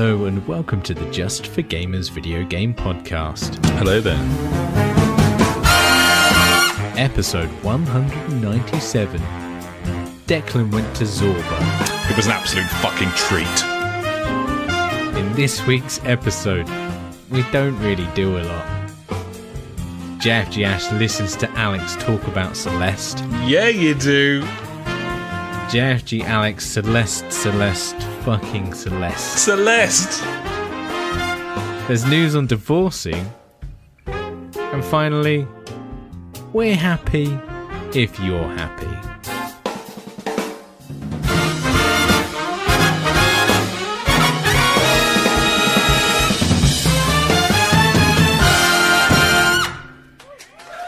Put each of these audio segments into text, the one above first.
Hello, and welcome to the Just for Gamers video game podcast. Hello there. Episode 197. Declan went to Zorba. It was an absolute fucking treat. In this week's episode, we don't really do a lot. JFG Ash listens to Alex talk about Celeste. Yeah, you do. JFG Alex Celeste Celeste fucking Celeste. Celeste. There's news on divorcing. And finally, we're happy if you're happy.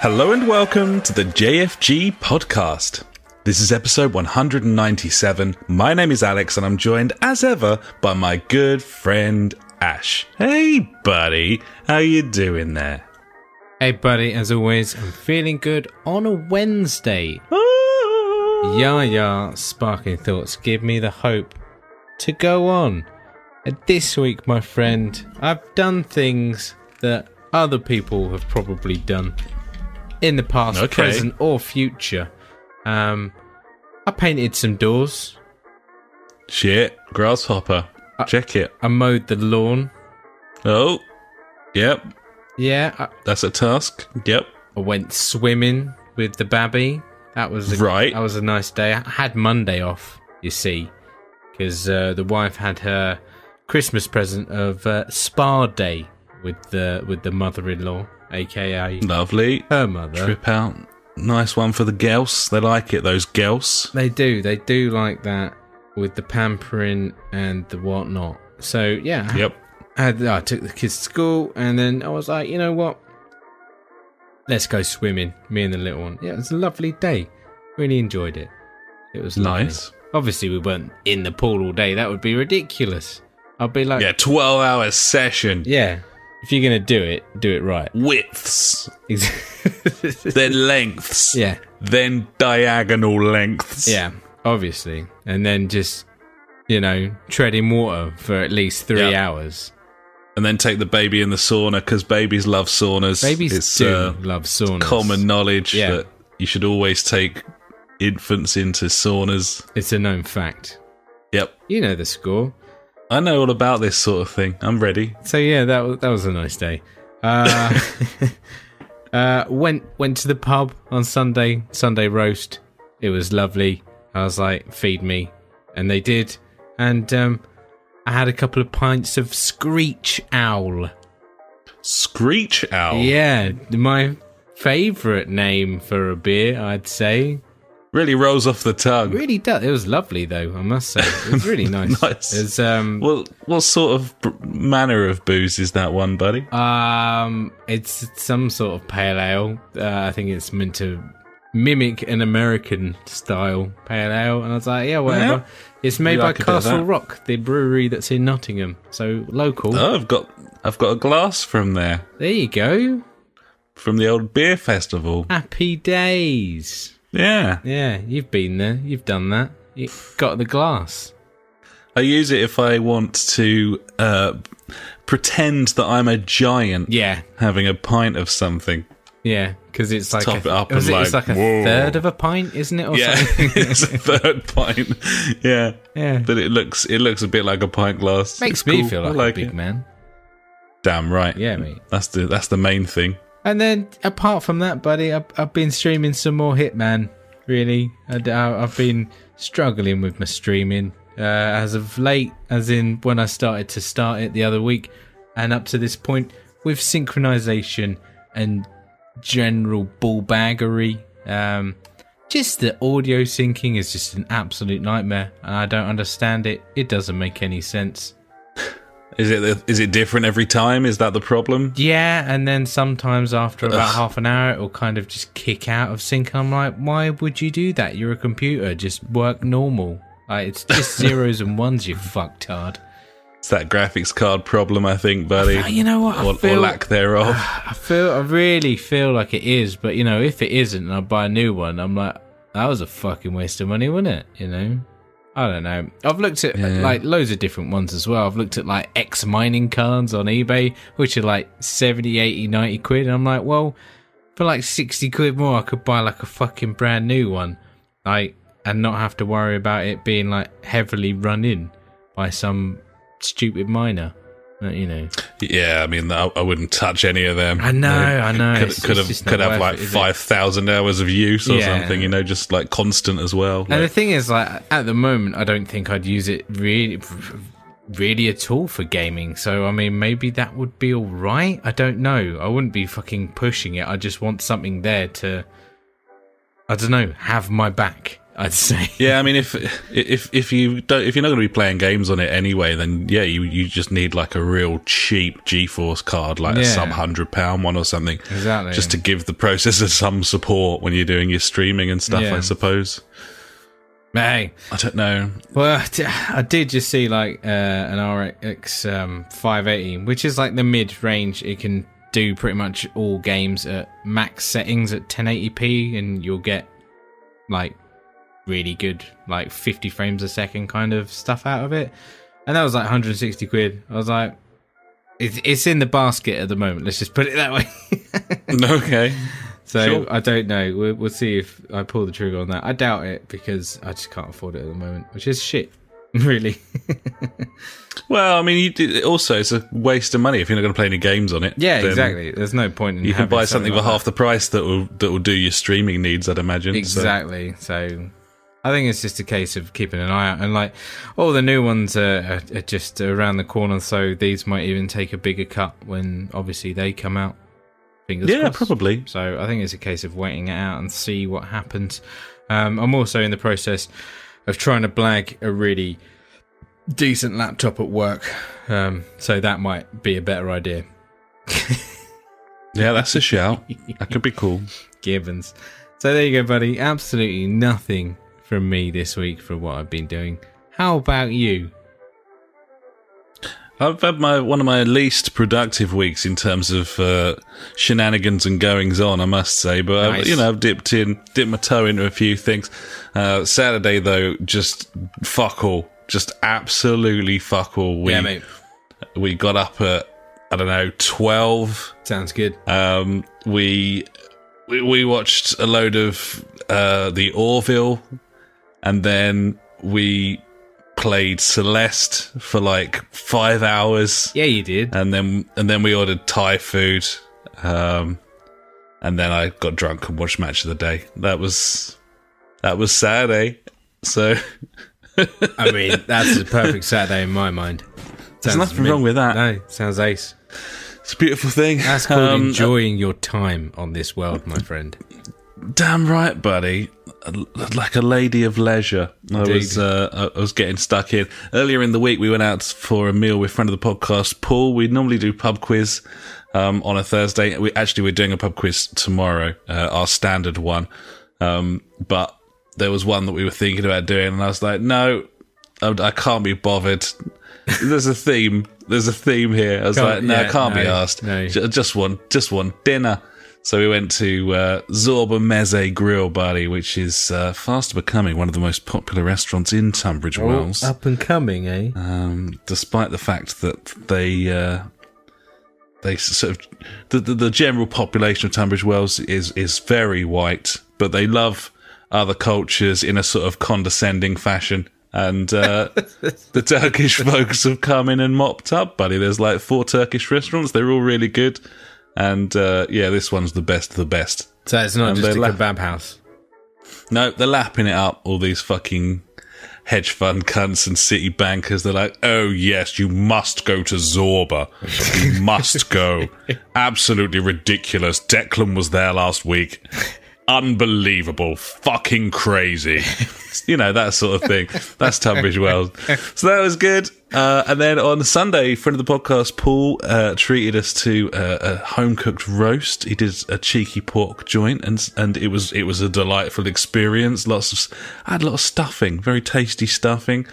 Hello and welcome to the JFG podcast. This is episode 197. My name is Alex and I'm joined as ever by my good friend Ash. Hey buddy, how you doing there? Hey, buddy, as always, I'm feeling good on a Wednesday. Yeah, yeah, sparking thoughts give me the hope to go on. And this week, my friend, I've done things that other people have probably done in the past, Okay. present, or future. Um, I painted some doors. Shit, grasshopper. Check it. I mowed the lawn. Oh, yep, Yeah, I, that's a task. Yep. I went swimming with the babby. That was a, Right. That was a nice day. I had Monday off, you see, because uh, the wife had her Christmas present of uh, spa day with the with the mother-in-law, aka Lovely. her mother. Trip out. Nice one for the gals. They like it, those gals. They do, they do like that with the pampering and the whatnot. So yeah, Yep. I, had, I took the kids to school, and then I was like, you know what? Let's go swimming. Me and the little one. Yeah, it was a lovely day. Really enjoyed it. It was lovely. Nice. Obviously, we weren't in the pool all day. That would be ridiculous. I'd be like, Yeah, 12 hour session. yeah. If you're gonna do it, do it right. Widths, then lengths, yeah, then diagonal lengths. yeah. Obviously, and then just you know treading water for at least three Yeah. hours. And then take the baby in the sauna because babies love saunas. Babies it's do uh, love saunas. common knowledge Yeah. that you should always take infants into saunas. It's a known fact. Yep. You know the score. I know all about this sort of thing. I'm ready. So yeah, that was that was a nice day. Uh, uh, went went to the pub on Sunday. Sunday roast. It was lovely. I was like, feed me, and they did. And um, I had a couple of pints of Screech Owl. Screech Owl. Yeah, my favourite name for a beer, I'd say. Really rolls off the tongue. Really does. It was lovely though. I must say, it was really nice. Nice. It was, um, Well, what sort of b- manner of booze is that one, buddy? Um, it's some sort of pale ale. Uh, I think it's meant to mimic an American style pale ale, and I was like, yeah, whatever. Yeah. It's made You by like a bit of Castle. Rock, the brewery that's in Nottingham, so local. Oh, I've got I've got a glass from there, There you go. from the old beer festival. Happy days. Yeah, Yeah, you've been there. You've done that. You got the glass. I use it if I want to uh, pretend that I'm a giant Yeah, having a pint of something. yeah, because it's like Top a, it up and it- it's like, like a whoa. third of a pint, isn't it? Or Yeah, it's a third pint. Yeah, yeah. but it looks it looks a bit like a pint glass. Makes It's me cool. feel I like, a big it. man. Damn right. Yeah, mate. That's the that's the main thing. And then, apart from that, buddy, I've, I've been streaming some more Hitman. Really, I, have been struggling with my streaming uh, as of late, as in when I started to start it the other week, and up to this point with synchronization and general bullbaggery. Um, just the audio syncing is just an absolute nightmare, and I don't understand it. It doesn't make any sense. Is it is it different every time? Is that the problem? Yeah, and then sometimes after about Ugh. half an hour, it'll kind of just kick out of sync. I'm like, why would you do that? You're a computer. Just work normal. Like, it's just zeros and ones, you fucktard. It's that graphics card problem, I think, buddy, uh, You know what? I or, or lack thereof. I feel, I really feel like it is. But you know, if it isn't, and I buy a new one, I'm like, that was a fucking waste of money, wasn't it? You know. I don't know. I've looked at like loads of different ones as well. I've looked at like X mining cards on eBay, which are like 70, 80, 90 quid. And I'm like, well, for like 60 quid more, I could buy like a fucking brand new one. Like, and not have to worry about it being like heavily run in by some stupid miner. Uh, you know, Yeah, I mean, I, I wouldn't touch any of them. I know, I know. Could, It's- could it's have could have like it? five thousand hours of use or Yeah. something. You know, just like constant as well. And the thing is, like at the moment, I don't think I'd use it really, really at all for gaming. So I mean, maybe that would be all right. I don't know. I wouldn't be fucking pushing it. I just want something there to, I don't know, have my back. I'd say. yeah, I mean, if if if you don't if you're not going to be playing games on it anyway, then yeah, you you just need like a real cheap GeForce card, like a sub hundred pound one or something, Exactly. just to give the processor some support when you're doing your streaming and stuff. Yeah. I suppose. Hey, I don't know. well, I did just see like uh, an RX um, 580, which is like the mid range. It can do pretty much all games at max settings at 1080p, and you'll get like really good, like 50 frames a second kind of stuff out of it. And that was like 160 quid. I was like, it's, it's in the basket at the moment. Let's just put it that way. okay. So Sure. I don't know. We'll, we'll see if I pull the trigger on that. I doubt it because I just can't afford it at the moment, which is shit. Really. Well, I mean, you do, also it's a waste of money if you're not going to play any games on it. yeah, exactly. There's no point in You can buy something for like half the price that will that will do your streaming needs. I'd imagine. that. So- Exactly. So I think it's just a case of keeping an eye out, and like all the new ones are, are, are just around the corner. So these might even take a bigger cut when obviously they come out. Fingers yeah, crossed. probably. So I think it's a case of waiting it out and see what happens. Um, I'm also in the process of trying to blag a really decent laptop at work. Um, so that might be a better idea. Yeah, that's a shout. That could be cool. Gibbons. So there you go, buddy. Absolutely nothing from me this week for what I've been doing. How about you? I've had my one of my least productive weeks in terms of uh, shenanigans and goings on, I must say. But I've, Nice. you know, I've dipped in, dipped my toe into a few things. Uh, Saturday though, just fuck all, just absolutely fuck all. We yeah, mate. we got up at I don't know twelve. Sounds good. Um, we, we we watched a load of uh, the Orville, and then we played Celeste for like five hours, Yeah, you did. and then and then we ordered Thai food, um, and then I got drunk and watched Match of the Day. That was that was Saturday. So I mean, that's a perfect Saturday in my mind. there's Sounds nothing wrong with that. No, sounds ace. It's a beautiful thing. That's called Um, enjoying your time on this world, my friend. Damn right, buddy. Like a lady of leisure. I was uh, I was getting stuck in. Earlier in the week, we went out for a meal with friend of the podcast, Paul. We normally do pub quiz um, on a Thursday. We actually we're doing a pub quiz tomorrow, uh, our standard one. Um, but there was one that we were thinking about doing, and I was like, no, I, I can't be bothered. There's a theme. There's a theme here. I was Can't- like, no, yeah, can't be asked. no. Just one, just one dinner. So we went to uh, Zorba Meze Grill, buddy, which is uh, fast becoming one of the most popular restaurants in Tunbridge Wells. up and coming, eh? Um, despite the fact that they uh, they sort of the, the the general population of Tunbridge Wells is is very white, but they love other cultures in a sort of condescending fashion. And uh, the Turkish folks have come in and mopped up, buddy. There's like four Turkish restaurants. They're all really good. And uh, yeah, this one's the best of the best. So it's not And just a la- kebab house. No, they're lapping it up, all these fucking hedge fund cunts and city bankers. They're like, oh, yes, you must go to Zorba. You must go. Absolutely ridiculous. Declan was there last week. Unbelievable. Fucking crazy. you know, that sort of thing. That's Tunbridge Wells. So that was good. Uh, and then on Sunday, friend of the podcast, Paul, uh, treated us to uh, a home cooked roast. He did a cheeky pork joint and, and it was, it was a delightful experience. Lots of, I had a lot of stuffing, very tasty stuffing.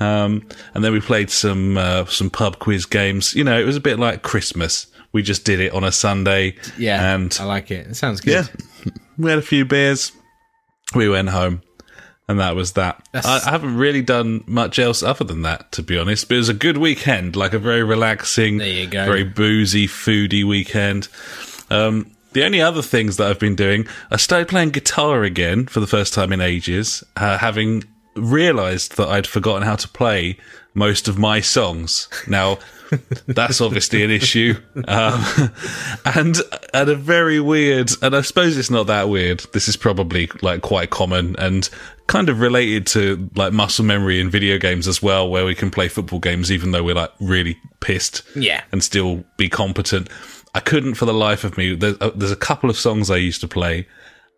Um, and then we played some, uh, some pub quiz games. You know, it was a bit like Christmas. We just did it on a Sunday. Yeah, And I like it. It sounds good. yeah, we had a few beers. We went home. and that was that. I, I haven't really done much else other than that, to be honest. But it was a good weekend, like a very relaxing, There you go. very boozy, foodie weekend. Um, the only other things that I've been doing, I started playing guitar again for the first time in ages, uh, having realised that I'd forgotten how to play most of my songs. Now, that's obviously an issue, um, and and a very weird. And I suppose it's not that weird. This is probably like quite common and kind of related to like muscle memory in video games as well, where we can play football games even though we're like really pissed Yeah. and still be competent. I couldn't for the life of me. There's a, there's a couple of songs I used to play,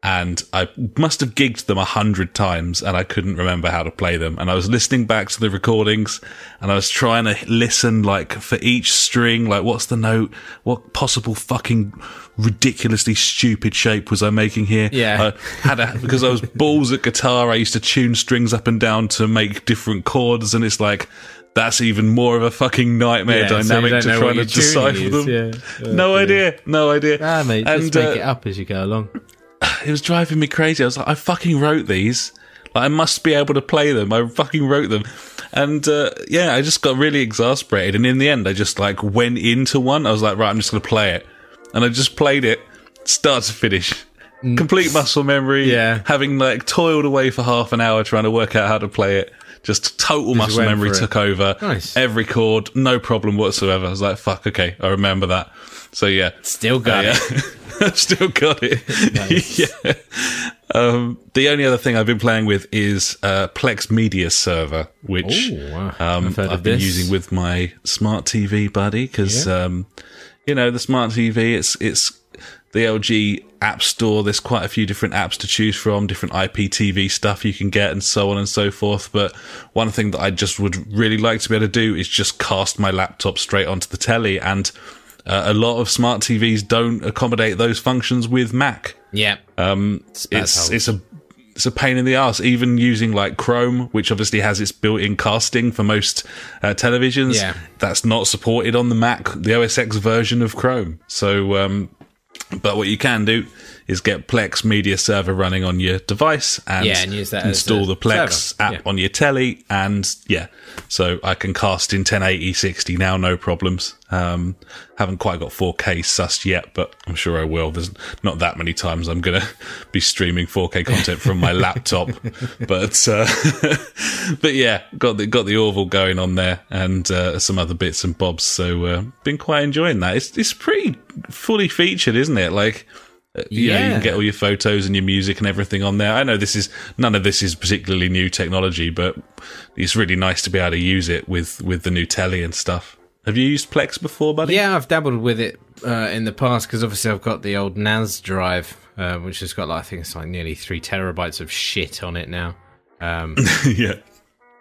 and I must have gigged them a hundred times, and I couldn't remember how to play them. And I was listening back to the recordings, and I was trying to listen like for each string, like what's the note, what possible fucking ridiculously stupid shape was I making here? Yeah. I had a, because I was balls at guitar. I used to tune strings up and down to make different chords, and it's like. That's even more of a fucking nightmare Yeah, dynamic don't to try to decipher them. yeah. no Oh, idea, no idea. Ah, mate, just and make uh, it up as you go along. it was driving me crazy. I was like, I fucking wrote these. Like, I must be able to play them. I fucking wrote them. And, uh, yeah, I just got really exasperated. And in the end, I just like went into one. I was like, right, I'm just going to play it. And I just played it start to finish. Complete muscle memory. Mm. Yeah. Having like toiled away for half an hour trying to work out how to play it. Just total muscle memory took over. Nice. Every chord, no problem whatsoever. I was like, fuck, okay, I remember that. So yeah. Still got Yeah. it. I've still got it. yeah. Um, the only other thing I've been playing with is uh, Plex Media Server, which Ooh, wow. um, I've I've been this. using with my smart TV buddy because um, you know the smart TV. It's it's the LG App Store. There's quite a few different apps to choose from, different IPTV stuff you can get, and so on and so forth. But one thing that I just would really like to be able to do is just cast my laptop straight onto the telly and. Uh, a lot of smart TVs don't accommodate those functions with Mac Yeah. um, it's it's a it's a pain in the ass. Even using like Chrome, which obviously has its built-in casting for most uh, televisions, Yeah. that's not supported on the Mac, the OS X version of Chrome. So, um, but what you can do is get Plex Media Server running on your device and, Yeah, and use that install the Plex server. app Yeah. on your telly, and yeah, so I can cast in 1080 60 now, no problems. Um, haven't quite got 4K sussed yet, but I'm sure I will. There's not that many times I'm gonna be streaming 4K content from my laptop, but uh, but yeah, got the got the Orville going on there, and uh, some other bits and bobs. So uh, been quite enjoying that. It's it's pretty fully featured, isn't it? Like. Uh, You know, you can get all your photos and your music and everything on there. I know this is none of this is particularly new technology, but it's really nice to be able to use it with with the new telly and stuff. Have you used Plex before, buddy? Yeah, I've dabbled with it uh, in the past because obviously I've got the old NAS drive, uh, which has got like I think it's like nearly three terabytes of shit on it now. Um, yeah.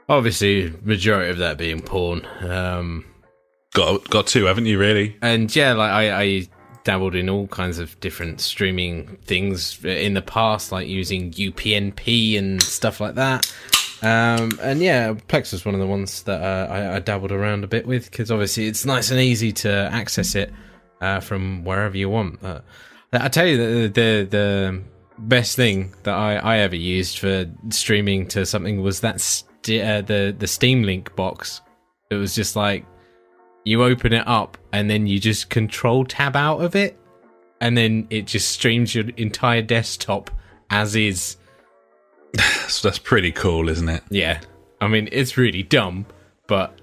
obviously, majority of that being porn. Um, Got got two, haven't you? Really? and yeah, like I, I dabbled in all kinds of different streaming things in the past, like using UPnP and stuff like that. Um, and yeah, Plex was one of the ones that uh, I, I dabbled around a bit with because obviously it's nice and easy to access it uh, from wherever you want. Uh, I tell you, the, the the best thing that I, I ever used for streaming to something was that st- uh, the the Steam Link box. It was just like you open it up and then you just control tab out of it and then it just streams your entire desktop as is So that's pretty cool, isn't it? yeah i mean it's really dumb but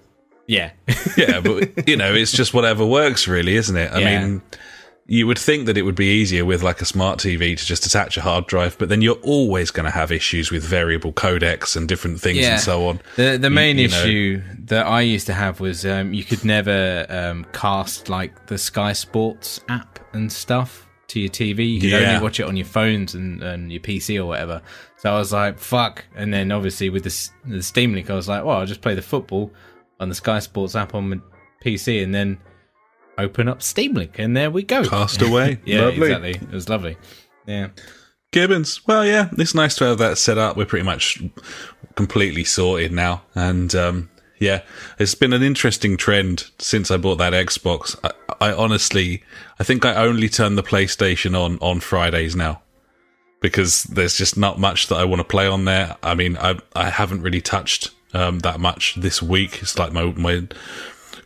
yeah Yeah, but you know, it's just whatever works, really, isn't it? I Yeah. mean, you would think that it would be easier with like a smart TV to just attach a hard drive, but then you're always going to have issues with variable codecs and different things Yeah. and so on. the the main you know. issue that i used to have was um, you could never um, cast like the sky sports app and stuff to your tv you could Yeah. only watch it on your phones and, and your pc or whatever so i was like fuck and then obviously with the, the steam link i was like well i'll just play the football on the sky sports app on my pc and then open up steam link and there we go Cast away. yeah Lovely. exactly it was lovely yeah Gibbons. Well, yeah, it's nice to have that set up. We're pretty much completely sorted now. And, um, yeah, it's been an interesting trend since I bought that Xbox. I, I honestly, I think I only turn the PlayStation on on Fridays now. because there's just not much that I want to play on there. I mean, I I haven't really touched um, that much this week. It's like my my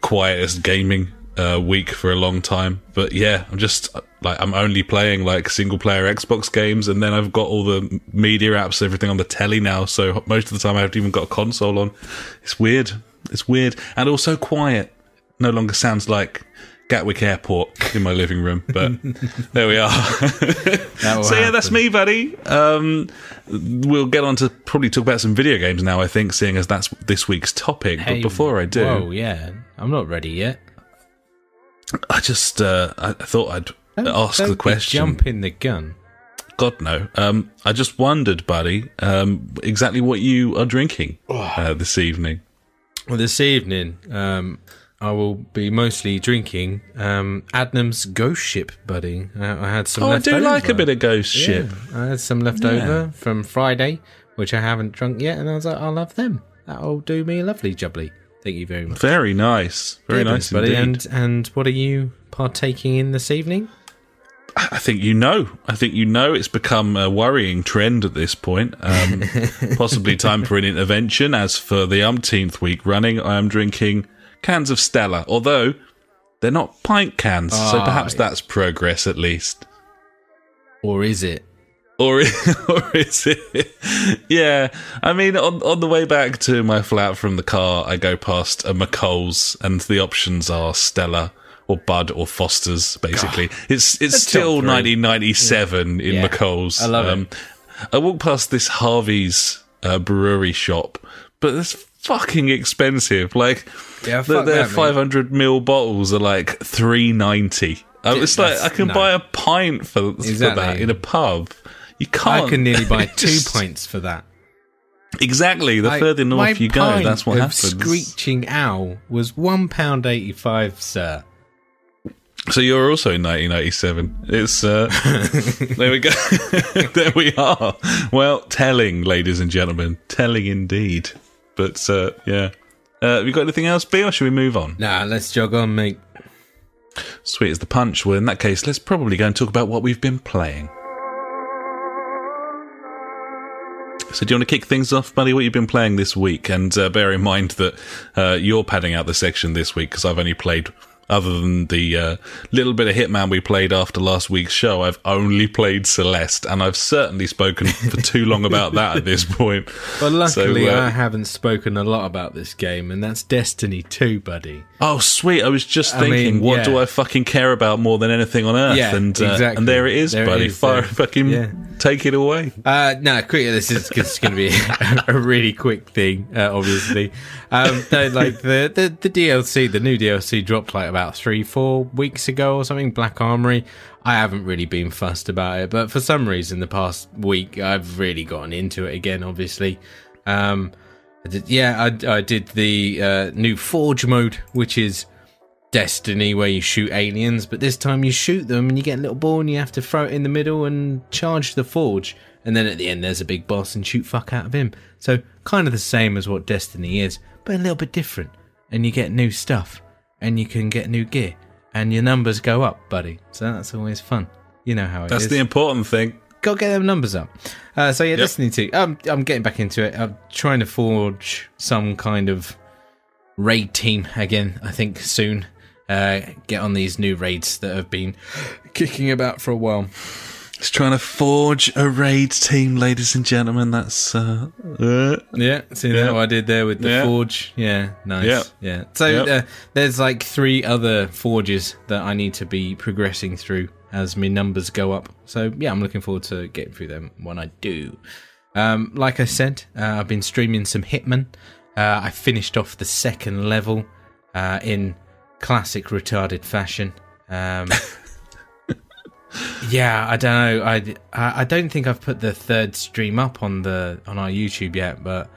quietest gaming uh, week for a long time. But yeah, I'm just like I'm only playing like single player Xbox games, and then I've got all the media apps, everything on the telly now. So most of the time, I haven't even got a console on. It's weird. It's weird, and also quiet. No longer sounds like Gatwick Airport in my living room, but there we are. so yeah, that's me, buddy. Um, we'll get on to probably talk about some video games now. I think, seeing as that's this week's topic. Hey, but before I do, oh yeah, I'm not ready yet. I just uh, I thought I'd Don't- ask don't the question. Jumping the gun. God no. Um, I just wondered, buddy, um, exactly what you are drinking uh, this evening. Well, this evening, um, I will be mostly drinking um, Adnams Ghost Ship, buddy. Uh, I had some. Oh, I left do like a bit of Ghost Yeah, Ship. I had some left over from Friday, which I haven't drunk yet, and I was like, I'll have them. That'll do me a lovely jubbly. Thank you very much. Very nice, very Yeah, nice buddy. indeed. And and what are you partaking in this evening? I think you know. I think you know it's become a worrying trend at this point. Um, possibly time for an intervention. As for the umpteenth week running, I am drinking cans of Stella, although they're not pint cans, so Ah, perhaps that's progress at least. Or is it? Or, or is it? Yeah, I mean, on on the way back to my flat from the car, I go past a McColl's, and the options are Stella or Bud or Foster's. Basically, it's it's The still top three. 1997 in Yeah. McColl's. Um, I love it. I walk past this Harvey's uh, brewery shop, but it's fucking expensive. Like, Yeah, the, their 500 mil bottles are like 390. Um, it's like I can no. buy a pint for, for that in a pub. You can't. I can nearly buy two pints for that. Exactly. The Like, further north you go, that's what happens. Screeching owl was one pound eighty five, sir. So you're also in 1987. It's uh, there we go. there we are. Well, telling, ladies and gentlemen, telling indeed. But uh, yeah, uh, have you got anything else, B, or should we move on? Nah, let's jog on, mate. Sweet as the punch. Well, in that case, let's probably go and talk about what we've been playing. So, do you want to kick things off, buddy? What you've been playing this week? And uh, bear in mind that uh, you're padding out the section this week because I've only played, other than the uh, little bit of Hitman we played after last week's show, I've only played Celeste, and I've certainly spoken for too long about that at this point. But luckily, So, uh, I haven't spoken a lot about this game, and that's Destiny 2, buddy. Oh, sweet! I was just I thinking, mean, what yeah. do I fucking care about more than anything on earth? Yeah, and uh, exactly. and there it is, There buddy. is, Fire, fucking Yeah. take it away. Uh, no, quick. This is going to be a really quick thing, uh, obviously. Um, no, like the, the the DLC, the new DLC dropped like about three, four weeks ago or something. Black Armory. I haven't really been fussed about it, but for some reason, the past week, I've really gotten into it again. Obviously, um, I did, yeah, I, I did the uh, new Forge mode, which is Destiny where you shoot aliens, but this time you shoot them and you get a little ball and you have to throw it in the middle and charge the forge. And then at the end there's a big boss and shoot fuck out of him. So kind of the same as what Destiny is, but a little bit different. And you get new stuff and you can get new gear and your numbers go up, buddy. So that's always fun. You know how it is. That's the important thing. Gotta get them numbers up. Uh, so yeah, Destiny 2. Um, I'm getting back into it. I'm trying to forge some kind of raid team again, I think soon. Uh, get on these new raids that have been kicking about for a while. It's trying to forge a raid team, ladies and gentlemen. That's uh, uh, Yeah, see Yeah. that what I did there with the Yeah. forge. Yeah, nice. Yeah. Yeah. So Yep. uh, there's like three other forges that I need to be progressing through as my numbers go up. So yeah, I'm looking forward to getting through them when I do. Um, like I said, uh, I've been streaming some Hitman. Uh, I finished off the second level uh, in classic retarded fashion. Um, yeah, I don't know. I, I don't think I've put the third stream up on the on our YouTube yet, but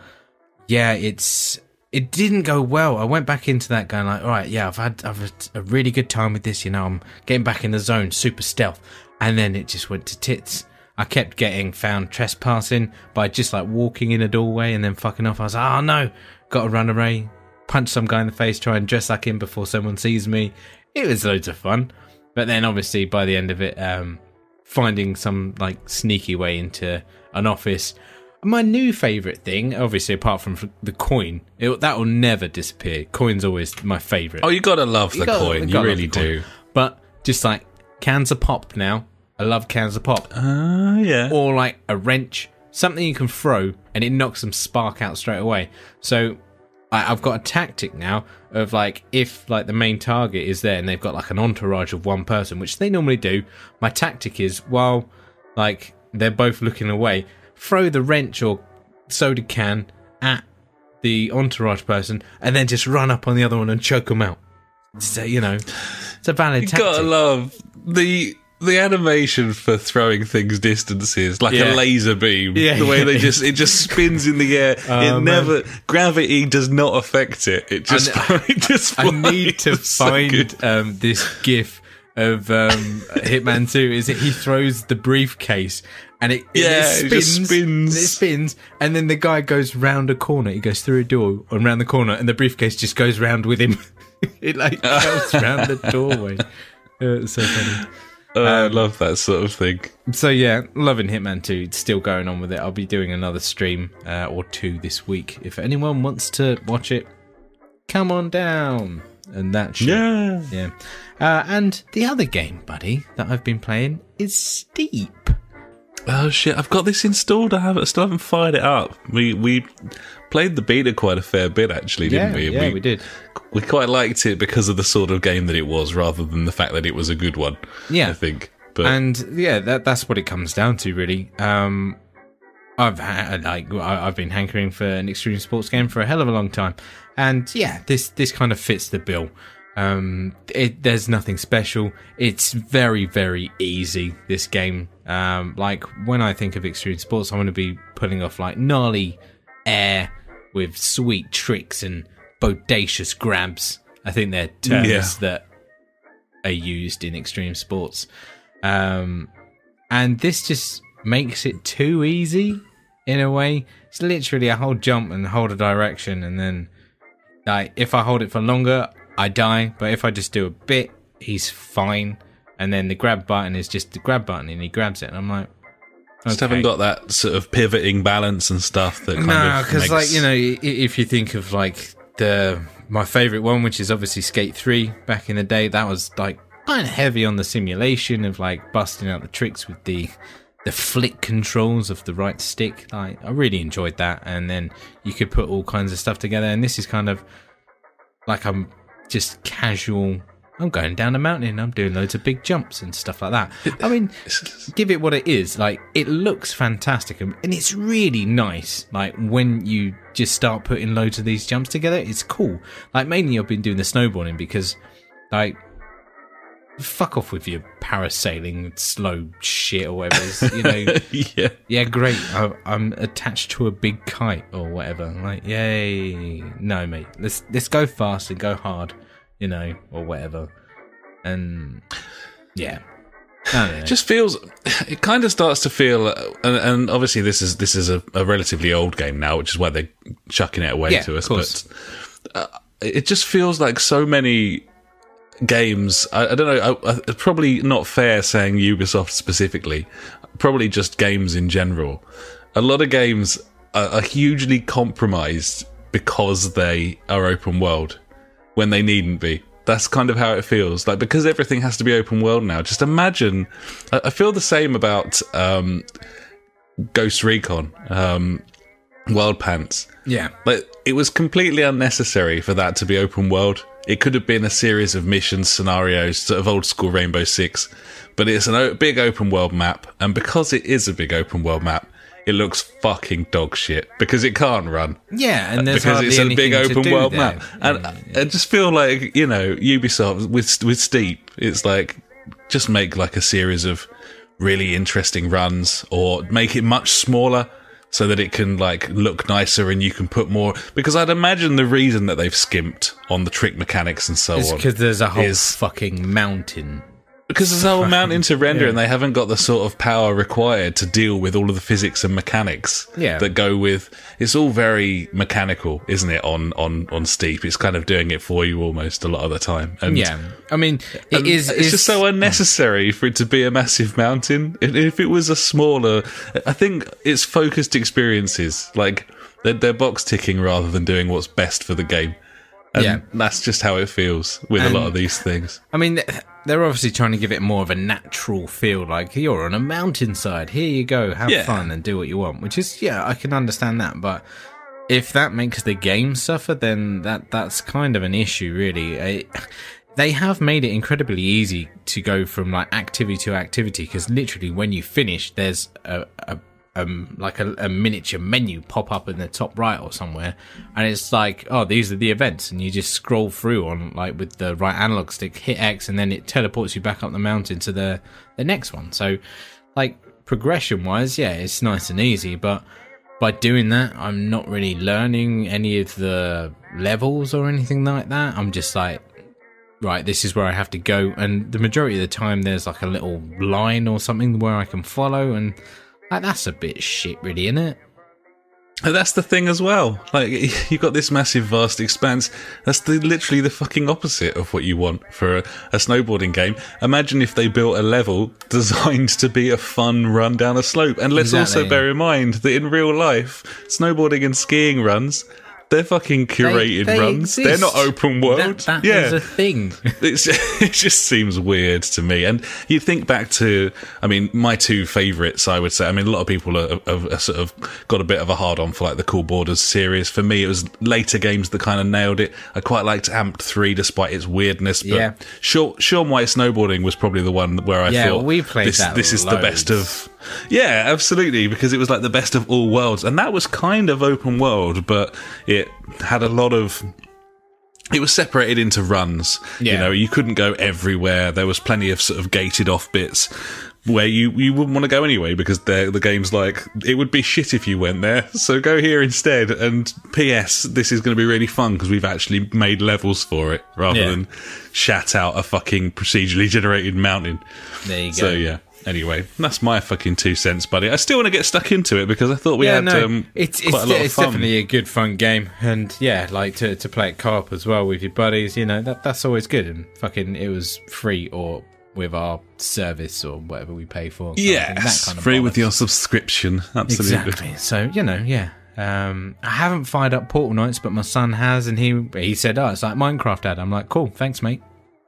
yeah, it's it didn't go well. I went back into that going like, all right, yeah, I've had I've had a really good time with this. You know, I'm getting back in the zone, super stealth, and then it just went to tits. I kept getting found trespassing by just like walking in a doorway and then fucking off. I was like, oh no, got to run away, punch some guy in the face, try and dress like him before someone sees me. It was loads of fun. But then obviously by the end of it, um, finding some like sneaky way into an office. My new favorite thing, obviously, apart from the coin, it, that will never disappear. Coin's always my favorite. Oh, you gotta love the gotta- coin. You gotta really the coin. do. But just like cans of pop now. I love cans of pop. Ah, yeah. or like a wrench, something you can throw and it knocks some spark out straight away. So I, I've got a tactic now of like if like the main target is there and they've got like an entourage of one person, which they normally do. My tactic is while like they're both looking away, throw the wrench or soda can at the entourage person and then just run up on the other one and choke them out. So you know, it's a valid You tactic. gotta love the the animation for throwing things distances like Yeah. a laser beam. Yeah, the way they just it just spins in the air. Oh, it man. never gravity does not affect it. It just I it just I need to. So find good. um, this GIF of um, Hitman Two. Is it he throws the briefcase and it, Yeah, it, it just spins. and it spins, and then the guy goes round a corner. He goes through a door and round the corner, and the briefcase just goes round with him. it like goes round the doorway. Uh, it's so funny. Oh, I um, love that sort of thing. So yeah, loving Hitman 2. It's still going on with it. I'll be doing another stream uh, or two this week. If anyone wants to watch it, come on down. And that shit. Yeah. Yeah. Uh, and the other game, buddy, that I've been playing is Steep. Oh shit! I've got this installed. I haven't still haven't fired it up. We we played the beta quite a fair bit actually, didn't yeah, we? yeah, we, did. We quite liked it because of the sort of game that it was, rather than the fact that it was a good one. Yeah. I think. But and yeah, that that's what it comes down to, really. Um, I've had like I've been hankering for an extreme sports game for a hell of a long time, and yeah, this this kind of fits the bill. Um, it, there's nothing special. It's very very easy. This game, um, like when I think of extreme sports, I want to be pulling off like gnarly air with sweet tricks and bodacious grabs. I think they're terms Yeah. that are used in extreme sports. Um, and this just makes it too easy in a way. It's literally a whole jump and hold a direction, and then like if I hold it for longer, I die. But if I just do a bit, he's fine. And then the grab button is just the grab button, and he grabs it, and I'm like, just haven't got that sort of pivoting balance and stuff that kind no, of because makes- like you know, if you think of like the my favorite one, which is obviously Skate Three, back in the day, that was like kind of heavy on the simulation of like busting out the tricks with the the flick controls of the right stick. Like I really enjoyed that, and then you could put all kinds of stuff together. And this is kind of like I'm just casual. I'm going down a mountain. I'm doing loads of big jumps and stuff like that. I mean, give it what it is. Like it looks fantastic and and it's really nice. Like when you just start putting loads of these jumps together, it's cool. Like mainly I've been doing the snowboarding because like fuck off with your parasailing slow shit or whatever. You know, yeah. yeah, great. I, I'm attached to a big kite or whatever. Like, yay! No, mate. Let's let's go fast and go hard, you know, or whatever. And yeah, I just feels it kind of starts to feel and, and obviously this is this is a, a relatively old game now which is why they're chucking it away Yeah, to us but uh, it just feels like so many games I, I don't know I, I, probably not fair saying ubisoft specifically probably just games in general a lot of games are, are hugely compromised because they are open world when they needn't be. That's kind of how it feels. Like because everything has to be open world now. Just imagine. I, I feel the same about um, Ghost Recon, um, Wild Pants. yeah, Like it was completely unnecessary for that to be open world. It could have been a series of missions, scenarios, sort of old school Rainbow Six, but it's a o- big open world map, and because it is a big open world map, it looks fucking dog shit because it can't run yeah, and there's because it's a big open world there. map. And I just feel like you know Ubisoft with with Steep, it's like just make like a series of really interesting runs, or make it much smaller so that it can like look nicer and you can put more. Because I'd imagine the reason that they've skimped on the trick mechanics and so It's on. because there's a whole is- fucking mountain because there's a whole mountain to render, yeah. and they haven't got the sort of power required to deal with all of the physics and mechanics Yeah. that go with. It's all very mechanical, isn't it? On on on steep, it's kind of doing it for you almost a lot of the time. And Yeah, I mean, it is. It's just so unnecessary for it to be a massive mountain. If- If it was a smaller, I think it's focused experiences. Like they're, they're box ticking rather than doing what's best for the game. And Yeah. that's just how it feels with a lot of these things. I mean, they're obviously trying to give it more of a natural feel. Like you're on a mountainside. Here you go, have Yeah. fun and do what you want. Which is, yeah, I can understand that. But if that makes the game suffer, then that that's kind of an issue, really. I, they have made it incredibly easy to go from like activity to activity because literally when you finish, there's a, a um, like a, a miniature menu pop up in the top right or somewhere, and it's like, oh, these are the events, and you just scroll through on like with the right analog stick, hit X, and then it teleports you back up the mountain to the the next one. So, like progression wise, yeah, it's nice and easy, but by doing that, I'm not really learning any of the levels or anything like that. I'm just like, right, this is where I have to go. And the majority of the time, there's like a little line or something where I can follow. And like, that's a bit shit, really, isn't it? And that's the thing as well. Like you've got this massive, vast expanse. That's the, literally the fucking opposite of what you want for a, a snowboarding game. Imagine if they built a level designed to be a fun run down a slope. And let's also bear in mind that in real life, snowboarding and skiing runs, they're fucking curated they runs. They're not open world. That, that yeah, is a thing. it's, it just seems weird to me. And you think back to, I mean, my two favourites, I would say. I mean, a lot of people are, are, are sort of got a bit of a hard on for like the Cool Borders series. For me, it was later games that kind of nailed it. I quite liked Amped 3 despite its weirdness. But Yeah. Shaun, Shaun White Snowboarding was probably the one where I Yeah, thought we played this, that this is the best of. Yeah, absolutely, because it was like the best of all worlds. And that was kind of open world, but it had a lot of it was separated into runs. You know, you couldn't go everywhere. There was plenty of sort of gated off bits where you, you wouldn't want to go anyway because the the game's like it would be shit if you went there. So go here instead. And P.S. This is going to be really fun because we've actually made levels for it rather Yeah. than shat out a fucking procedurally generated mountain. There you go. So yeah. Anyway, that's my fucking two cents, buddy. I still want to get stuck into it because I thought we yeah, had no, um, it's quite it's, a lot it's of fun. definitely a good fun game, and yeah, like to to play it co-op as well with your buddies. You know that that's always good, and fucking it was free or with our service or whatever we pay for. kind of Yes, that kind of free with your subscription. Absolutely. Exactly. So you know, yeah. Um, I haven't fired up Portal Knights, but my son has, and he he said, "Oh, it's like Minecraft, Dad." I'm like, "Cool, thanks, mate."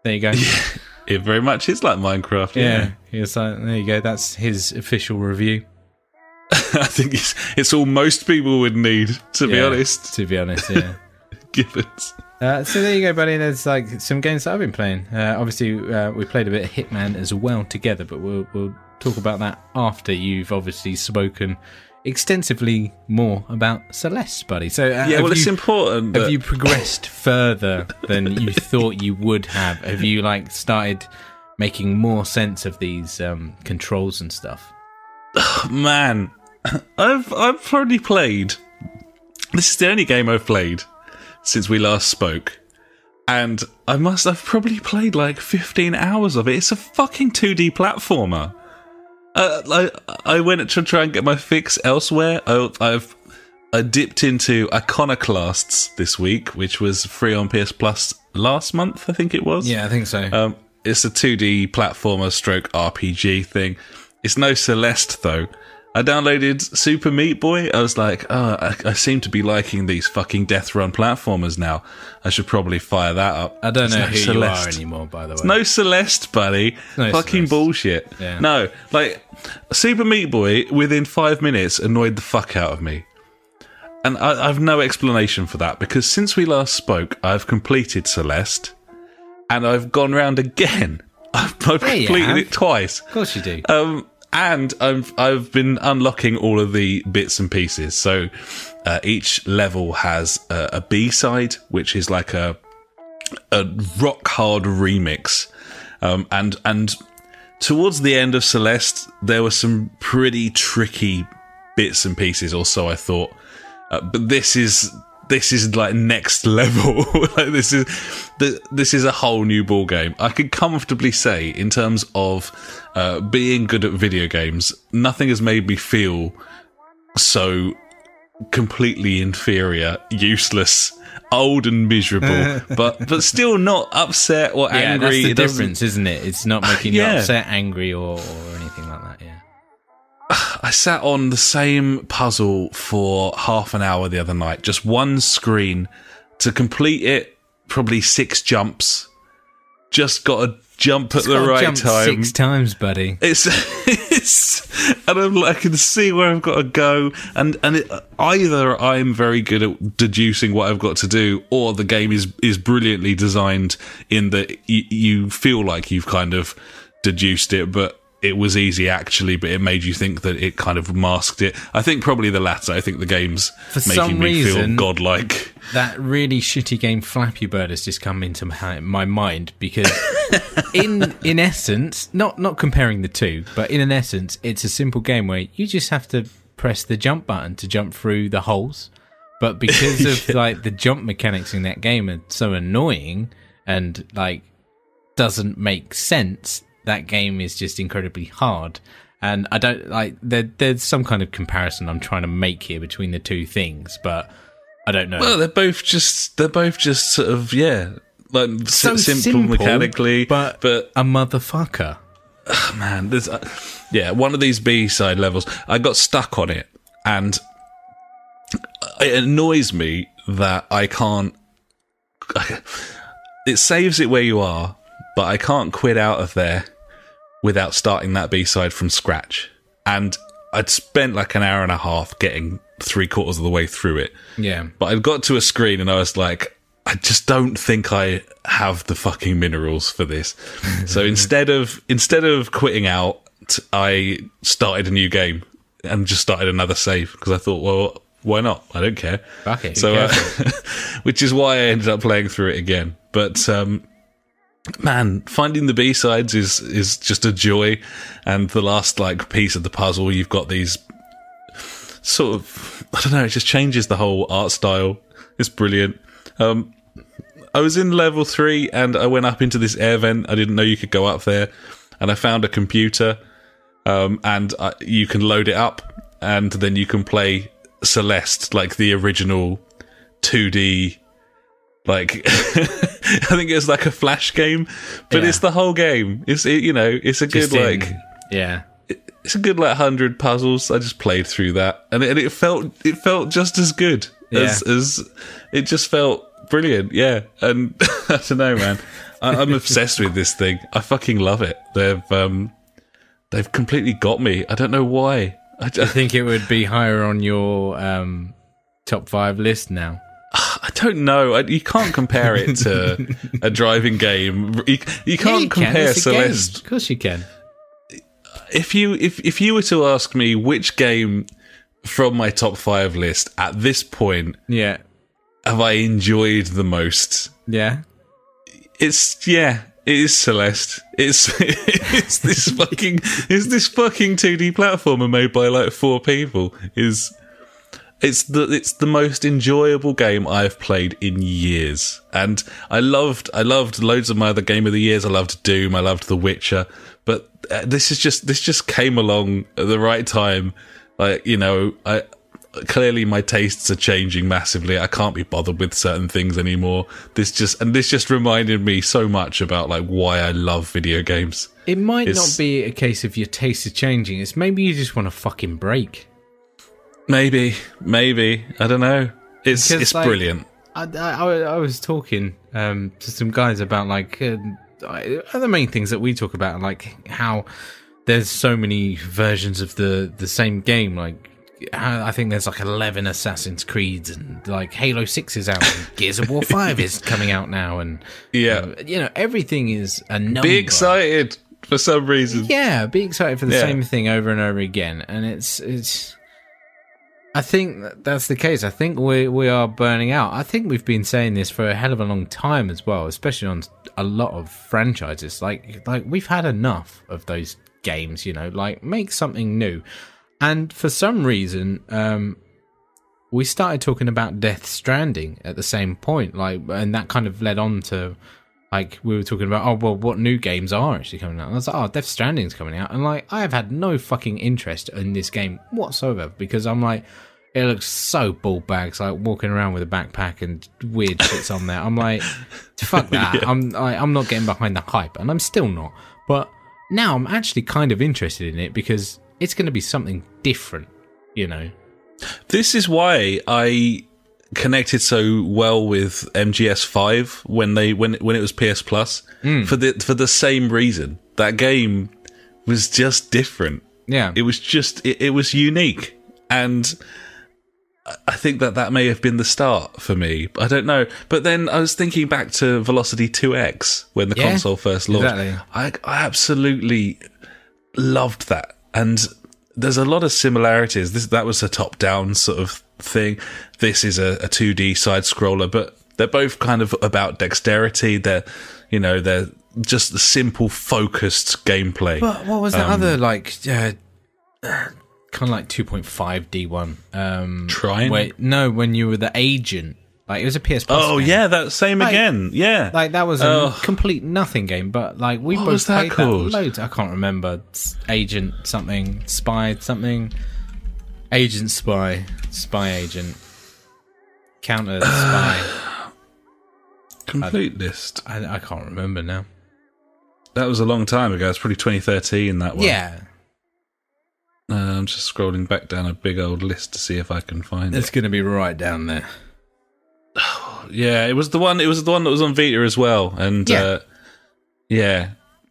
There you go. It very much is like Minecraft. yeah. Yeah, like, "There you go." That's his official review. I think it's it's all most people would need to be honest. To be honest, yeah. Gibbons. Uh, so there you go, buddy. There's like some games that I've been playing. Uh, obviously, uh, we played a bit of Hitman as well together, but we'll we'll talk about that after you've obviously spoken extensively more about Celeste, buddy. So uh, Yeah, well, it's you, important. have you progressed further than you thought you would have? Have you like started making more sense of these um, controls and stuff? man, I've I've probably played. This is the only game I've played since we last spoke, and I must I've probably played like fifteen hours of it. It's a fucking two D platformer. Uh, I I went to try and get my fix elsewhere. I, I've I dipped into Iconoclasts this week, which was free on PS Plus last month. I think it was. Yeah, I think so. Um, it's a 2D platformer stroke RPG thing. It's no Celeste though. I downloaded Super Meat Boy. I was like, oh, I, I seem to be liking these fucking Death Run platformers now. I should probably fire that up. I don't There's know no who Celeste. you are anymore, by the way. No Celeste, buddy. No Fucking Celeste. bullshit. Yeah. No, like Super Meat Boy within five minutes annoyed the fuck out of me. And I, I've no explanation for that because since we last spoke, I've completed Celeste and I've gone round again. I've, I've Yeah, completed it twice. Of course you do. Um, and I've I've been unlocking all of the bits and pieces. So uh, each level has a, a B side, which is like a a rock hard remix, um, and and towards the end of Celeste, there were some pretty tricky bits and pieces. Or so I thought, uh, but this is this is like next level. like this is the, this is a whole new ball game. I could comfortably say, in terms of uh, being good at video games, nothing has made me feel so completely inferior, useless, old and miserable, but but still not upset or Yeah, angry. that's the It difference, isn't it? It's not making you upset, angry, or, or anything like that. Yeah. I sat on the same puzzle for half an hour the other night, just one screen to complete it. Probably six jumps. Just got to jump at the right time. six times, buddy. It's, it's, and I'm like, I can see where I've got to go, and and it, either I'm very good at deducing what I've got to do, or the game is is brilliantly designed in that y- you feel like you've kind of deduced it, but it was easy actually, but it made you think that it kind of masked it. I think probably the latter. I think the game's For making some me feel reason- godlike. That really shitty game Flappy Bird has just come into my, my mind because, in in essence, not not comparing the two, but in an essence, it's a simple game where you just have to press the jump button to jump through the holes. But because of like the jump mechanics in that game are so annoying and like doesn't make sense, that game is just incredibly hard. And I don't like there. There's some kind of comparison I'm trying to make here between the two things, but I don't know. Well, they're both just they're both just sort of yeah, like So simple, simple, mechanically, but- but a motherfucker. Oh, man, there's uh, yeah, one of these B side levels. I got stuck on it, and it annoys me that I can't. It saves it where you are, but I can't quit out of there without starting that B side from scratch. And I'd spent like an hour and a half getting three quarters of the way through it. Yeah. But I got to a screen and I was like, I just don't think I have the fucking minerals for this. so instead of instead of quitting out, I started a new game and just started another save because I thought, well, why not? I don't care. Fuck it, who So, uh, which is why I ended up playing through it again. But um, man, finding the B sides is is just a joy. And the last like piece of the puzzle, you've got these sort of I don't know. It just changes the whole art style. It's brilliant. Um, I was in level three and I went up into this air vent. I didn't know you could go up there, and I found a computer, um, and uh, you can load it up, and then you can play Celeste like the original 2D. Like I think it's like a flash game, but Yeah. it's the whole game. It's it, you know it's a Just good in- like yeah. it's a good like hundred puzzles. I just played through that, and it, and it felt it felt just as good as as it just felt brilliant. Yeah, and I don't know, man. I, I'm obsessed with this thing. I fucking love it. They've um they've completely got me. I don't know why. I, I think it would be higher on your um, top five list now. I don't know. You can't compare it to a driving game. You, you can't you compare It's a game. Celeste Of course you can. if you if if you were to ask me which game from my top five list at this point Yeah. have I enjoyed the most, Yeah. it's yeah, it is Celeste. It's it's this fucking it's this fucking two D platformer made by like four people. Is it's the it's the most enjoyable game I've played in years, and I loved I loved loads of my other game of the years. I loved Doom, I loved The Witcher, but uh, this is just this just came along at the right time. Like you know, I clearly my tastes are changing massively. I can't be bothered with certain things anymore. This just and this just reminded me so much about like why I love video games. It might It's- not be a case of your tastes are changing. It's maybe you just want a fucking break. Maybe, maybe I don't know. It's Because, it's like, brilliant. I, I, I was talking um, to some guys about like uh, the main things that we talk about, like how there's so many versions of the the same game. Like I think there's like eleven Assassin's Creeds, and like Halo Six is out, and Gears of War Five is coming out now, and Yeah, uh, you know everything is a number. be excited for some reason. Yeah, be excited for the Yeah. same thing over and over again, and it's it's. I think that's the case. I think we we are burning out. I think we've been saying this for a hell of a long time as well, especially on a lot of franchises. Like like we've had enough of those games. You know, like make something new. And for some reason, um, we started talking about Death Stranding at the same point, like, and that kind of led on to like we were talking about. Oh well, what new games are actually coming out? And I was like, oh, Death Stranding's coming out, and like I have had no fucking interest in this game whatsoever because I'm like. It looks so ball bags, like walking around with a backpack and weird shits on there. I'm like, fuck that. Yeah. I'm I, I'm not getting behind the hype, and I'm still not. But now I'm actually kind of interested in it because it's going to be something different, you know. This is why I connected so well with MGS5 when they when when it was PS Plus hmm. for the for the same reason. That game was just different. Yeah, It was just it, it was unique and I think that that may have been the start for me. I don't know. But then I was thinking back to Velocity 2X when the Yeah, console first launched. exactly. I, I absolutely loved that. And there's a lot of similarities. This that was a top-down sort of thing. This is a, a 2D side scroller, but they're both kind of about dexterity. They're, you know, they're just simple, focused gameplay. But what was that other like uh, kind of like 2.5 D one? Um, Trine? Wait, no, when you were the agent, like it was a PS Plus. oh game. yeah, that same Like- again. Yeah, Like that was a complete nothing game, but like we What both was that played called? that loads. I can't remember. Agent something, spy something, agent spy, spy agent, counter spy. complete list. I, I can't remember now. That was a long time ago. It's probably 2013. That one. Yeah, Uh, I'm just scrolling back down a big old list to see if I can find it's it. It's going to be right down there. Yeah, it was the one. It was the one that was on Vita as well. And Yeah. uh, yeah,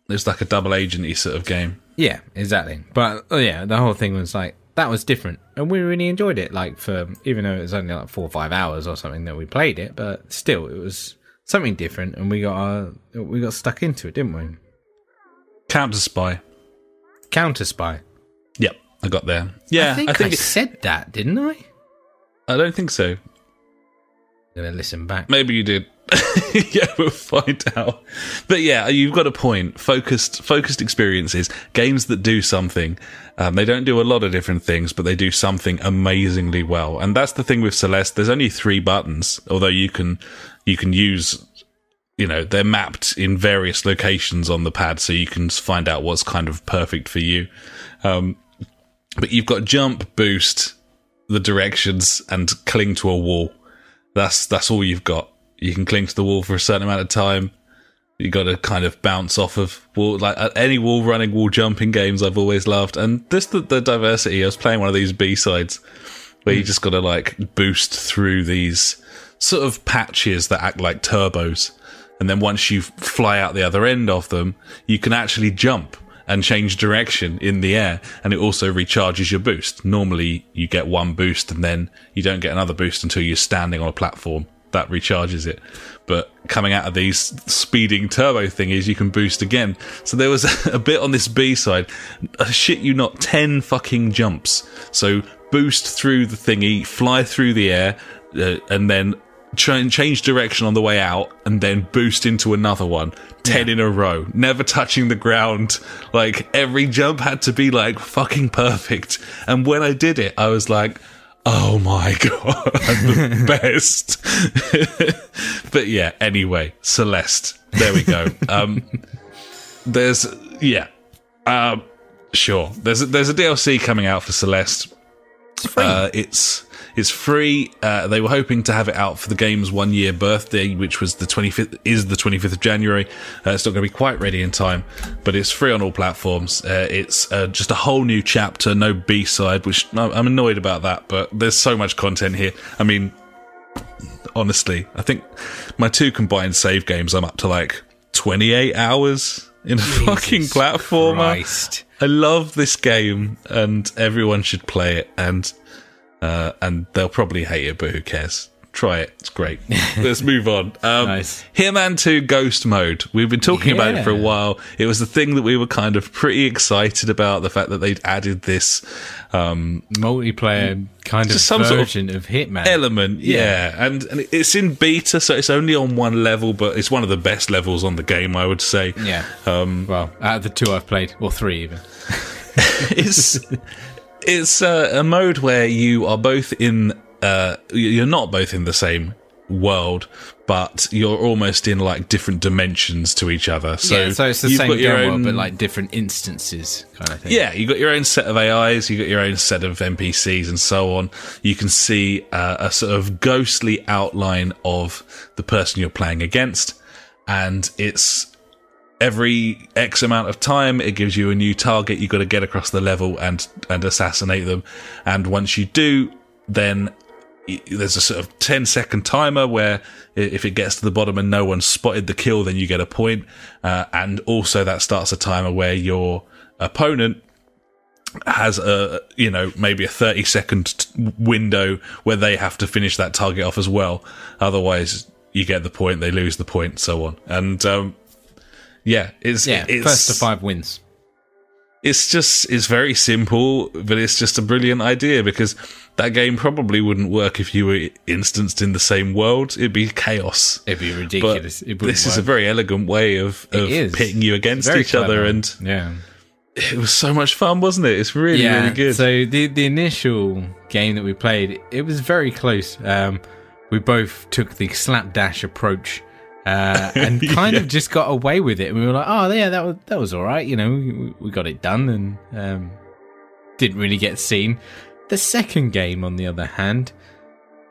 it was like a double agenty sort of game. Yeah, exactly. But oh yeah, the whole thing was like that was different, and we really enjoyed it. Like for even though it was only like four or five hours or something that we played it, but still it was something different, and we got uh, we got stuck into it, didn't we? Counter Spy. Counter Spy. Yep, I got there. Yeah, I think I, think it- said that, didn't I? I don't think so. Gonna listen back. Maybe you did. yeah, we'll find out. But yeah, you've got a point. Focused, focused experiences, games that do something. Um, they don't do a lot of different things, but they do something amazingly well. And that's the thing with Celeste. There's only three buttons, although you can you can use. You know, they're mapped in various locations on the pad, so you can find out what's kind of perfect for you. Um, but you've got jump, boost, the directions, and cling to a wall. That's that's all you've got. You can cling to the wall for a certain amount of time. You got to kind of bounce off of wall, like uh, any wall running, wall jumping games. I've always loved, and this the, the diversity. I was playing one of these B sides where you just got to like boost through these sort of patches that act like turbos, and then once you fly out the other end of them, you can actually jump and change direction in the air, and it also recharges your boost. Normally, you get one boost and then you don't get another boost until you're standing on a platform that recharges it. But coming out of these speeding turbo thingies, you can boost again. So there was a bit on this B side, shit you not, 10 fucking jumps. So boost through the thingy, fly through the air, uh, and then ch- change direction on the way out, and then boost into another one. 10 in a row, never touching the ground. Like every jump had to be like fucking perfect. And when I did it, I was like, Oh my god, I'm the best. but yeah, anyway, Celeste. There we go. Um, there's yeah, um, sure. There's a, there's a DLC coming out for Celeste. It's free. Uh, it's it's free. Uh, they were hoping to have it out for the game's one year birthday, which was the 25th is the 25th of January. Uh, it's not going to be quite ready in time, but it's free on all platforms. Uh, it's uh, just a whole new chapter, no B side, which I'm annoyed about that. But there's so much content here. I mean, honestly, I think my two combined save games, I'm up to like 28 hours in a fucking Jesus platformer. Christ. I love this game, and everyone should play it. And uh, and they'll probably hate it, but who cares? Try it; it's great. Let's move on. Um, Nice. Hitman Two Ghost Mode. We've been talking about it for a while. It was the thing that we were kind of pretty excited about. The fact that they'd added this um, Multiplayer kind of some sort of of, Hitman. element, yeah. And, and it's in beta, so it's only on one level, but it's one of the best levels on the game, I would say. yeah. Um, well, out of the two I've played, or three even. it's it's uh, a mode where you are both in uh, you're not both in the same world, but you're almost in like different dimensions to each other. So, yeah, so it's the you've same got your game world, but like different instances, kind of thing. yeah, you got your own set of AIs, you got your own set of NPCs, and so on. You can see uh, a sort of ghostly outline of the person you're playing against, and it's every X amount of time it gives you a new target. You've got to get across the level and and assassinate them, and once you do, then there's a sort of 10 second timer where if it gets to the bottom and no one spotted the kill, then you get a point. Uh, and also that starts a timer where your opponent has a, you know, maybe a 30 second window where they have to finish that target off as well. Otherwise you get the point, they lose the point, so on. And, um, yeah, it's, Yeah, it's, first to five wins. it's just it's very simple, but it's just a brilliant idea because that game probably wouldn't work if you were instanced in the same world. It'd be chaos. It'd be ridiculous. it this is a very elegant way of, of pitting you against each other, and yeah. it was so much fun, wasn't it? It's really really good. So the the initial game that we played, it was very close. Um, we both took the slapdash approach. Uh, and kind Yeah. of just got away with it. And we were like, "Oh, yeah, that was that was all right." You know, we, we got it done, and um, didn't really get seen. The second game, on the other hand,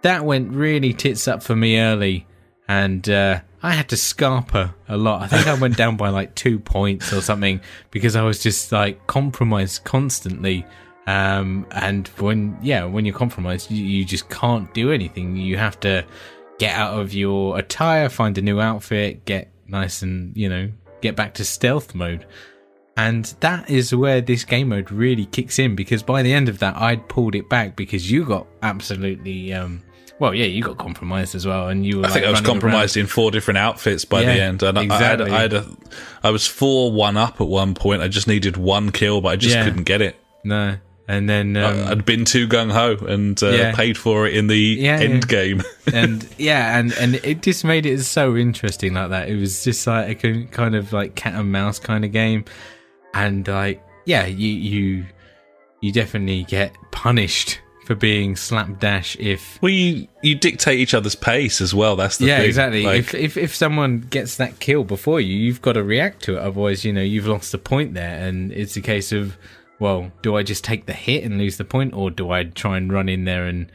that went really tits up for me early, and uh, I had to scarper a lot. I think I went down by like two points or something because I was just like compromised constantly. Um, and when yeah, when you're compromised, you, you just can't do anything. You have to get out of your attire, find a new outfit, get nice and you know get back to stealth mode. And that is where this game mode really kicks in because by the end of that, I'd pulled it back because you got absolutely, um, well, yeah, you got compromised as well, and you were. I think like, I was compromised in four different outfits by the end, and I- exactly. I, had, I had a, I was four one up at one point. I just needed one kill, but I just Yeah. couldn't get it. No, and then um, I'd been too gung ho and uh, Yeah. paid for it in the Yeah, end yeah. game. and yeah, and and it just made it so interesting like that. It was just like a kind of like cat and mouse kind of game, and like yeah, you you you definitely get punished for being slapdash if well, you you dictate each other's pace as well. That's the yeah thing. exactly Like, if, if if someone gets that kill before you you've got to react to it otherwise you know you've lost the point there and it's a case of well do i just take the hit and lose the point or do i try and run in there and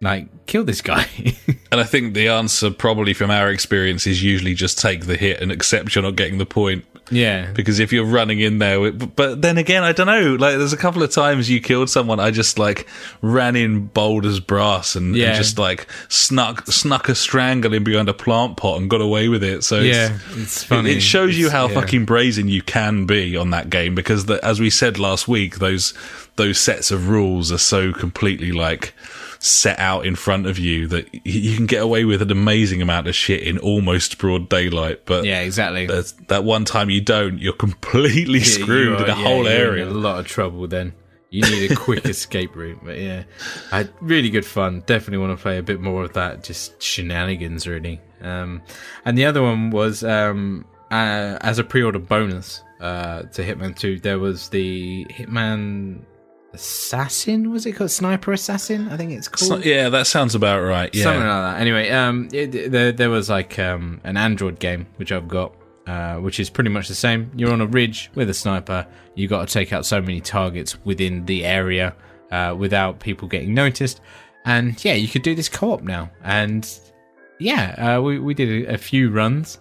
like kill this guy And I think the answer, probably from our experience, is usually just take the hit and accept you're not getting the point. Yeah Because if you're running in there, with, but then again, I don't know. Like, there's a couple of times you killed someone. I just like ran in bold as brass and, and just like snuck snuck a strangle in behind a plant pot and got away with it. So yeah it's, it's it, funny it shows you how yeah. fucking brazen you can be on that game. Because the, as we said last week, those those sets of rules are so completely like set out in front of you that you can get away with an amazing amount of shit in almost broad daylight. But yeah exactly that one time you don't, you're completely Yeah, screwed you in a yeah, whole area. a lot of trouble then. You need a quick escape route, but yeah, I had really good fun. Definitely want to play a bit more of that, just shenanigans, really. Um, and the other one was um, uh, as a pre-order bonus uh, to Hitman Two. There was the Hitman Assassin. Was it called Sniper Assassin? I think it's called. Yeah, that sounds about right. Yeah. Something like that. Anyway, um, it, there there was like um an Android game which I've got, uh, which is pretty much the same. You're on a ridge with a sniper. You got to take out so many targets within the area uh, without people getting noticed. And yeah, you could do this co-op now. And yeah, uh, we we did a, a few runs.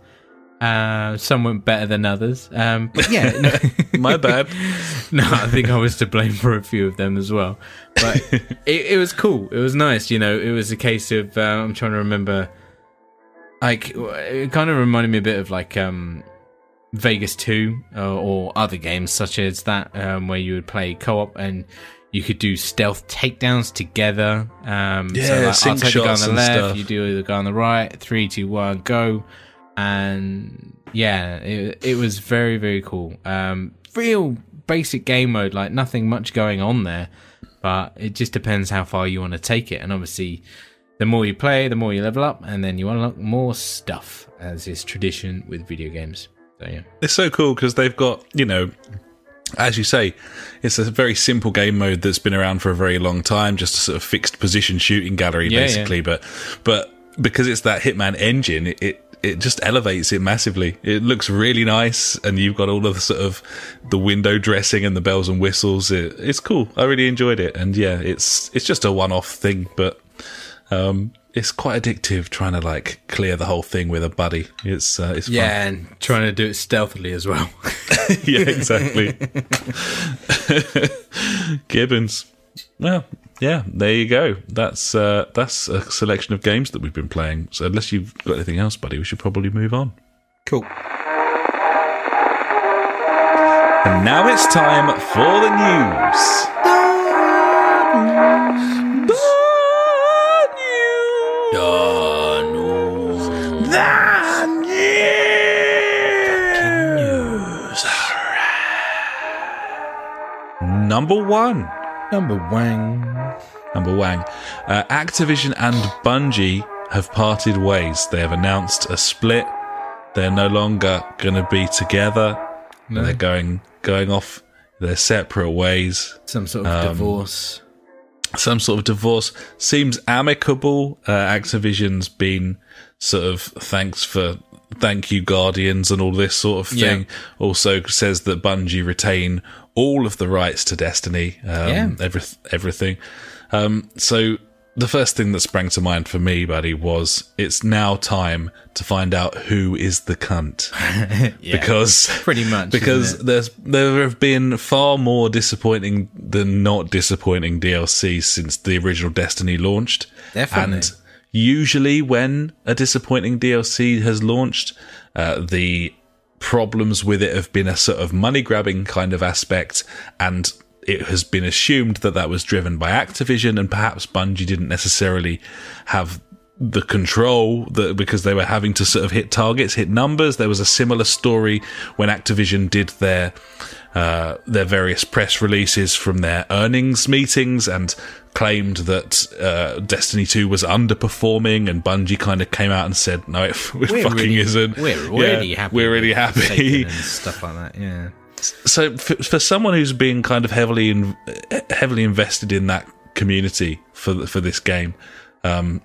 Uh, some went better than others. Um, but yeah, no, My bad. no, I think I was to blame for a few of them as well. But it, it was cool. It was nice. You know, it was a case of uh, I'm trying to remember. Like it kind of reminded me a bit of like um, Vegas Two or, or other games such as that, um, where you would play co-op and you could do stealth takedowns together. Um, so Yeah, like, I'll take the guy on the left, stuff. you do the guy on the right. Three, two, one, go and yeah, it, it was very very cool. Um, real basic game mode, like nothing much going on there, but it just depends how far you want to take it. And obviously, the more you play, the more you level up, and then you unlock more stuff, as is tradition with video games. So yeah, It's so cool because they've got, you know, as you say, it's a very simple game mode that's been around for a very long time, just a sort of fixed position shooting gallery, Yeah, basically. But but because it's that Hitman engine, it, it it just elevates it massively. It looks really nice, and you've got all of the sort of the window dressing and the bells and whistles. It, it's cool. I really enjoyed it, and yeah, it's it's just a one-off thing, but um, it's quite addictive trying to like clear the whole thing with a buddy. It's uh, it's fun. Yeah, and trying to do it stealthily as well. yeah, exactly. Gibbons. Well, yeah, there you go. That's uh, that's a selection of games that we've been playing. So unless you've got anything else, buddy, we should probably move on. cool. And now it's time for the news. Number one. Number Wang. Number Wang. Uh, Activision and Bungie have parted ways. They have announced a split. They're no longer going to be together. They're going going off their separate ways. Some sort of divorce. Some sort of divorce seems amicable. Uh, Activision's been sort of thanks for thank you Guardians and all this sort of thing. Yeah. Also says that Bungie retain all of the rights to Destiny. Um, Yeah. every, everything. Um, so the first thing that sprang to mind for me, buddy, was it's now time to find out who is the cunt because Pretty much, because there's there have been far more disappointing than not disappointing DLC since the original Destiny launched. Definitely. And usually when a disappointing DLC has launched, uh, the problems with it have been a sort of money grabbing kind of aspect and it has been assumed that that was driven by Activision and perhaps Bungie didn't necessarily have the control that because they were having to sort of hit targets, hit numbers. There was a similar story when Activision did their uh, their various press releases from their earnings meetings and claimed that uh, Destiny 2 was underperforming, and Bungie kind of came out and said, "No, it, it fucking really- isn't. We're Yeah, really happy. We're really happy." And stuff like that. Yeah. so for, for someone who's been kind of heavily in, heavily invested in that community for for this game, um,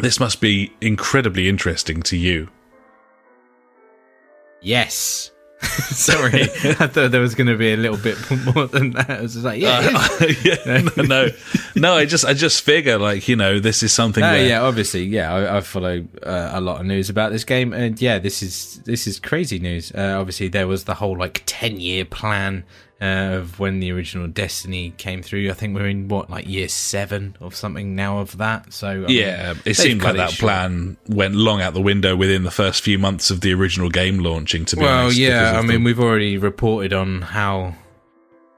this must be incredibly interesting to you. Yes. Sorry, I thought there was going to be a little bit more than that. I was just like, yeah, yeah. yeah, no, no, no. I just I just figure like you know this is something. No, where, yeah, obviously, yeah. I, I follow uh, a lot of news about this game, and yeah, this is this is crazy news. Uh, obviously, there was the whole like ten year plan uh, of when the original Destiny came through. I think we're in what like year seven or something now of that. So I mean, Yeah, it seemed like that short. plan went long out the window within the first few months of the original game launching. To be Well, honest, yeah, I mean, the- we've already reported on how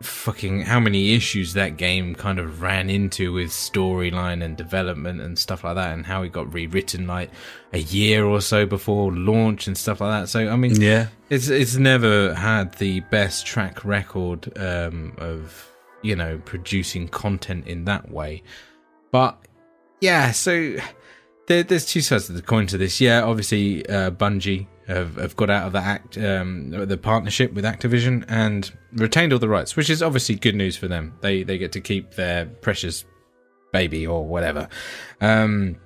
fucking how many issues that game kind of ran into with storyline and development and stuff like that, and how it got rewritten like a year or so before launch and stuff like that. So, I mean, yeah, it's it's never had the best track record um, of you know producing content in that way, but yeah. So there, there's two sides of the coin to this. Yeah, obviously uh, Bungie have, have got out of the act um, the partnership with Activision and retained all the rights, which is obviously good news for them. They they get to keep their precious baby or whatever. Um,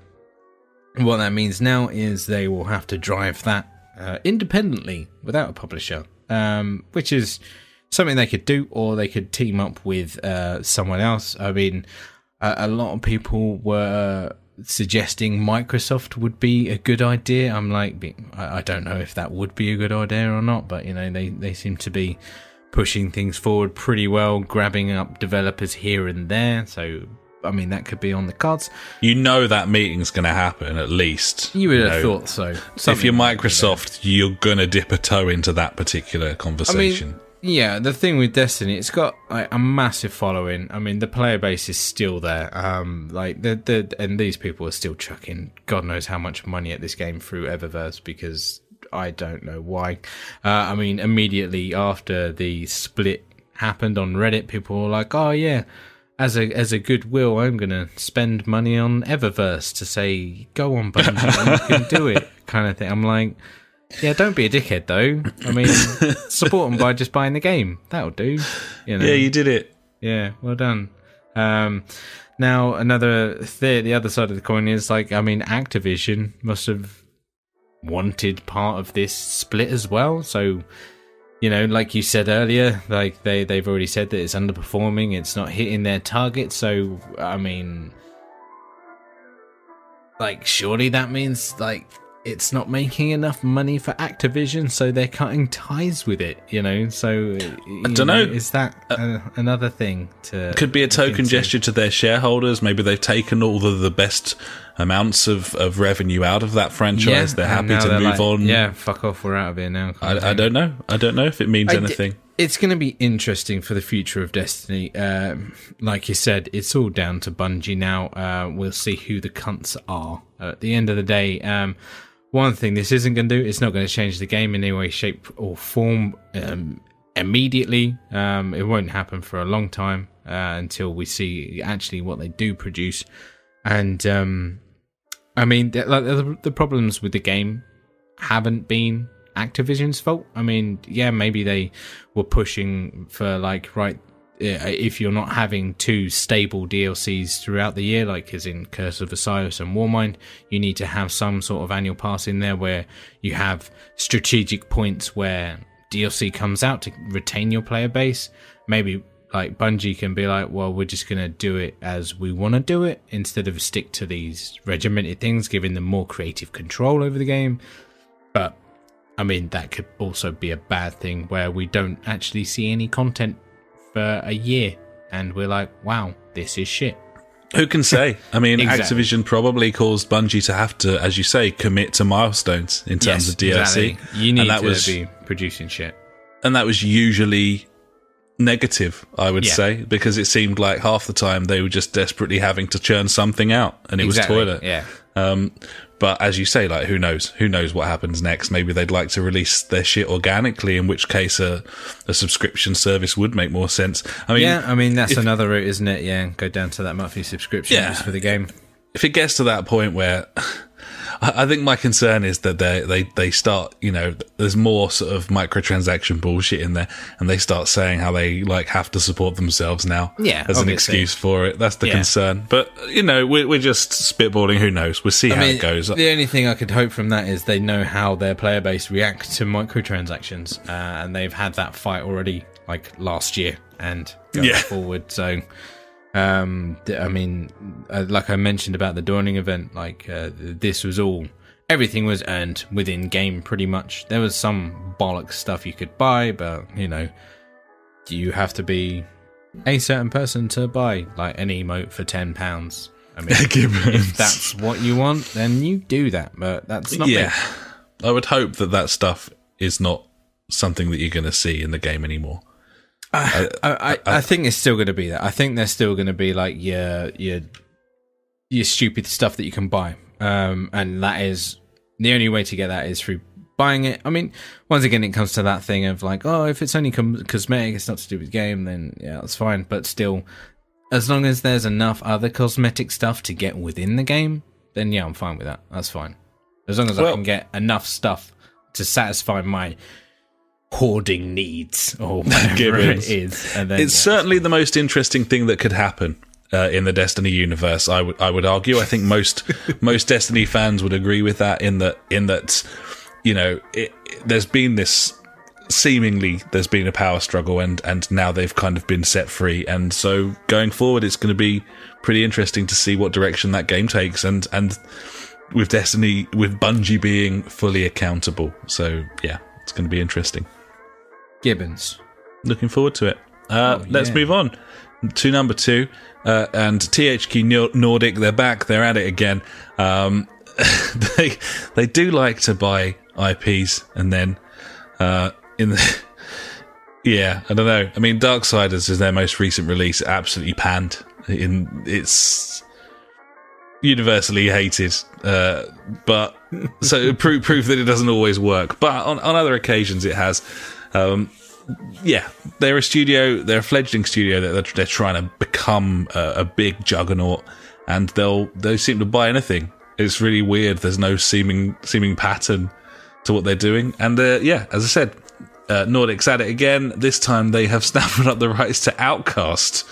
what that means now is they will have to drive that uh, independently without a publisher, um, which is something they could do, or they could team up with uh, someone else. I mean, a, a lot of people were suggesting Microsoft would be a good idea. I'm like, I, I don't know if that would be a good idea or not, but you know, they they seem to be pushing things forward pretty well, grabbing up developers here and there. So. I mean, that could be on the cards. you know that meeting's going to happen at least. You would have know. thought so. if you're Something like. Microsoft, you're gonna dip a toe into that particular I conversation. mean, yeah, the thing with Destiny, it's got like, a massive following. I mean, the player base is still there. Um, like the the and these people are still chucking God knows how much money at this game through Eververse because I don't know why. Uh, I mean, immediately after the split happened on Reddit, people were like, "Oh yeah." As a as a goodwill, I'm gonna spend money on Eververse to say, "Go on, Bungie, you can do it," kind of thing. I'm like, Yeah, don't be a dickhead though. I mean, support them by just buying the game. That'll do. You know. Yeah, you did it. Yeah, well done. Um, now another th- the other side of the coin is like, I mean, Activision must have wanted part of this split as well. So, you know, like you said earlier, like they they've already said that it's underperforming, it's not hitting their target. So, I mean, like, surely that means like it's not making enough money for Activision, so they're cutting ties with it. You know, so I don't know. Is that uh, another thing to Could be a token into? gesture to their shareholders. Maybe they've taken all the, the best amounts of, of revenue out of that franchise. they're happy to they're move like, on. Yeah, fuck off. We're out of here now. I, I don't know. I don't know if it means I d- anything. It's going to be interesting for the future of Destiny. Um, like you said, it's all down to Bungie now. Uh, we'll see who the cunts are. at the end of the day, um, one thing this isn't going to do, it's not going to change the game in any way, shape, or form um, immediately. Um, it won't happen for a long time uh, until we see actually what they do produce. And um, I mean, the, the, the problems with the game haven't been Activision's fault. I mean, yeah, maybe they were pushing for like right Uh, if you're not having two stable DLCs throughout the year, like as in Curse of Osiris and Warmind, you need to have some sort of annual pass in there where you have strategic points where DLC comes out to retain your player base. Maybe like Bungie can be like, well, we're just gonna do it as we want to do it instead of stick to these regimented things, giving them more creative control over the game. But I mean, that could also be a bad thing where we don't actually see any content for a year and we're like, wow, this is shit. Who can say? I mean, Exactly. Activision probably caused Bungie to have to, as you say, commit to milestones in terms of DLC. exactly. You need and that to was, be producing shit. and that was usually negative, I would Yeah. say, because it seemed like half the time they were just desperately having to churn something out, and it Exactly, was toilet. Yeah. Um, but as you say, like who knows? Who knows what happens next? Maybe they'd like to release their shit organically, in which case a, a subscription service would make more sense. I mean, yeah, I mean that's if- another route, isn't it? Yeah, go down to that monthly subscription Yeah. for the game. if it gets to that point where I I think my concern is that they they they start you know there's more sort of microtransaction bullshit in there and they start saying how they like have to support themselves now Yeah, as an excuse for it that's the Yeah. concern but you know we're, we're just spitballing who knows we'll see how it goes The only thing I could hope from that is they know how their player base react to microtransactions, uh, and they've had that fight already, like last year and going Yeah. forward. So, um, I mean, uh, like I mentioned about the dawning event, like uh, this was all. Everything was earned within game, pretty much. There was some bollock stuff you could buy, but you know, you have to be a certain person to buy like an emote for ten pounds. I mean, if that's what you want, then you do that. But that's not yeah me. I would hope that that stuff is not something that you're going to see in the game anymore I, I, I think it's still going to be that. I think there's still going to be like your your your stupid stuff that you can buy, um, and that is the only way to get that is through buying it. I mean, once again, it comes to that thing of like, oh, if it's only com- cosmetic, it's not to do with the game, then yeah, that's fine. But still, as long as there's enough other cosmetic stuff to get within the game, then yeah, I'm fine with that. That's fine. As long as I can get enough stuff to satisfy my hoarding needs or whatever it is. And then, it's yeah. certainly the most interesting thing that could happen uh, in the Destiny universe. I would I would argue. I think most most Destiny fans would agree with that. In that in that you know it, it- there's been this seemingly there's been a power struggle and and now they've kind of been set free and so going forward it's going to be pretty interesting to see what direction that game takes and and with Destiny with Bungie being fully accountable. So yeah, it's going to be interesting Gibbons. looking forward to it. Uh, Let's yeah. move on to number two. Uh, and THQ Nordic, they're back. They're at it again. Um, they they do like to buy IPs and then uh, in the yeah, I don't know. I mean, Darksiders is their most recent release. Absolutely panned. In it's universally hated, uh, but so proof proof that it doesn't always work. But on, on other occasions, it has. Um, yeah, they're a studio. They're a fledgling studio that they're, they're trying to become a, a big juggernaut, and they'll they seem to buy anything. It's really weird. There's no seeming seeming pattern to what they're doing. And uh, yeah, as I said, uh, Nordics at it again. This time they have snapped up the rights to Outcast,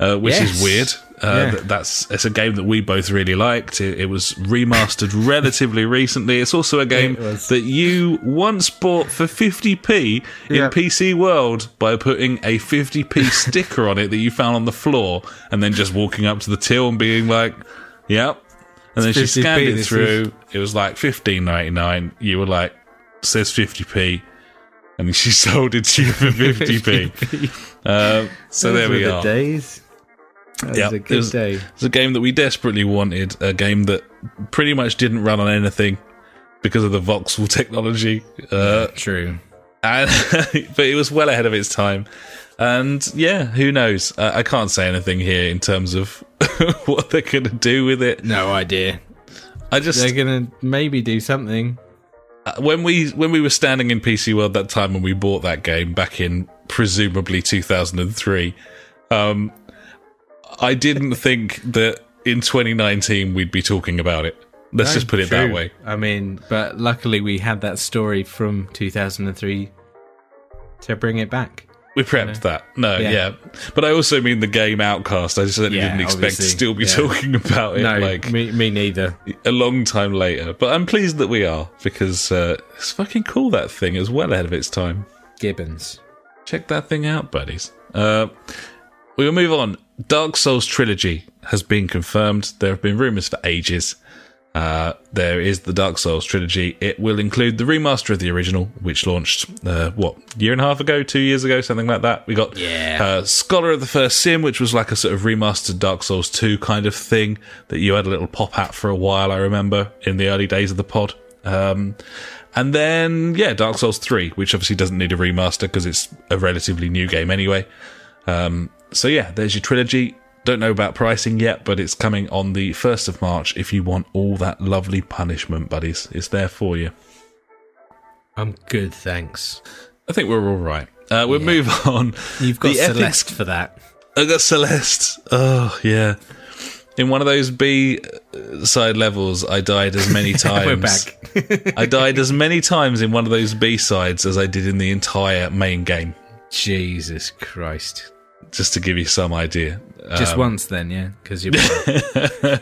uh, which Yes. is weird. Uh, Yeah. That's it's a game that we both really liked. It, it was remastered relatively recently. It's also a game that you once bought for 50p Yeah. in PC World by putting a 50p sticker on it that you found on the floor, and then just walking up to the till and being like, "Yep." And then she scanned it through. It was like 15.99. You were like, "Says 50p." And she sold it to you for 50p. Uh, so there we were the are. days. That was Yep, a it was- day. It's a game that we desperately wanted, a game that pretty much didn't run on anything because of the voxel technology. Uh, True. and, but it was well ahead of its time. And yeah, who knows? Uh, I can't say anything here in terms of what they're going to do with it. No idea. I just They're gonna maybe do something. uh, when we when we were standing in PC World that time when we bought that game back in presumably 2003, um, I didn't think that in 2019 we'd be talking about it. Let's No, just put it that way. I mean, but luckily we had that story from 2003 to bring it back. We prepped that. No, yeah. Yeah. But I also mean the game Outcast. I certainly Yeah, didn't expect to still be Yeah. talking about it No, like me, me neither. a long time later. But I'm pleased that we are because uh, it's fucking cool. That thing is well ahead of its time. Gibbons. Check that thing out, buddies. Uh, we will move on. Dark Souls trilogy has been confirmed. There have been rumors for ages. Uh, there is the Dark Souls trilogy. It will include the remaster of the original, which launched uh, what year and a half ago, two years ago, something like that. We got Yeah. uh, Scholar of the First Sin, which was like a sort of remastered Dark Souls two kind of thing that you had a little pop at for a while. I remember in the early days of the pod. Um, and then yeah, Dark Souls three, which obviously doesn't need a remaster because it's a relatively new game anyway. Um, so yeah, there's your trilogy. Don't know about pricing yet, but it's coming on the 1st of March if you want all that lovely punishment, buddies. It's there for you. I'm good, thanks. I think we're all right. Uh, we'll move on. You've got The Celeste for that. I got Celeste. Oh, yeah. In one of those B uh, side levels, I died as many times. We're back. I died as many times in one of those B sides as I did in the entire main game, Jesus Christ. Just to give you some idea. Just Um, once then, yeah? Because you're. I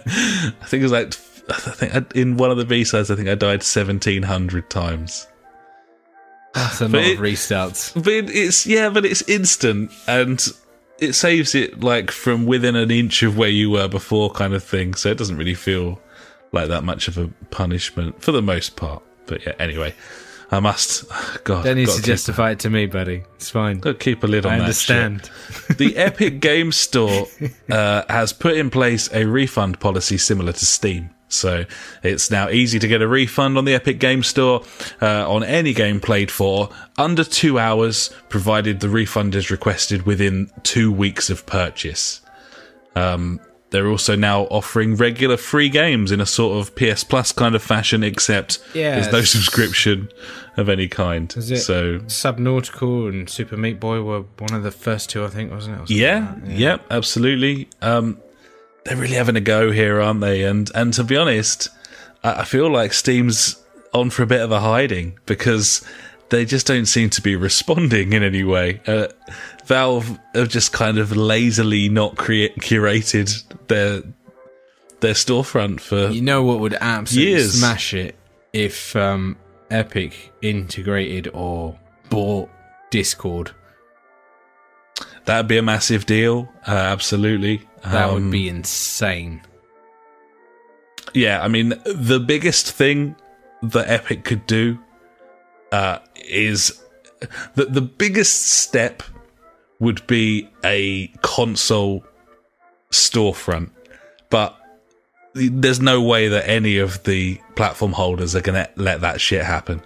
think it was like I think I, in one of the B sides, I think I died seventeen hundred times. That's a lot it- of restarts. But it, it's yeah, but it's instant and it saves it like from within an inch of where you were before, kind of thing. So it doesn't really feel like that much of a punishment for the most part. But yeah, anyway, I must. God, Don't need gotta justify it to me, buddy. It's fine. gotta keep a lid on I that. shit. understand. the Epic Game Store uh, has put in place a refund policy similar to Steam. So it's now easy to get a refund on the Epic Game Store uh, on any game played for under two hours, provided the refund is requested within two weeks of purchase. Um, they're also now offering regular free games in a sort of PS Plus kind of fashion, except Yeah, there's no subscription of any kind. So Subnautica and Super Meat Boy were one of the first two, I think, wasn't it? Yeah, like that? yep, absolutely. Um, they're really having a go here, aren't they? And and to be honest, I, I feel like Steam's on for a bit of a hiding because they just don't seem to be responding in any way. Uh, Valve have just kind of lazily not create curated their their storefront for You know what would absolutely Years. smash it if um, Epic integrated or bought Discord. that'd be a massive deal. Uh, absolutely, That Um, would be insane. yeah, I mean, the biggest thing that Epic could do uh, is the the biggest step would be a console storefront, but there's no way that any of the platform holders are going to let that shit happen.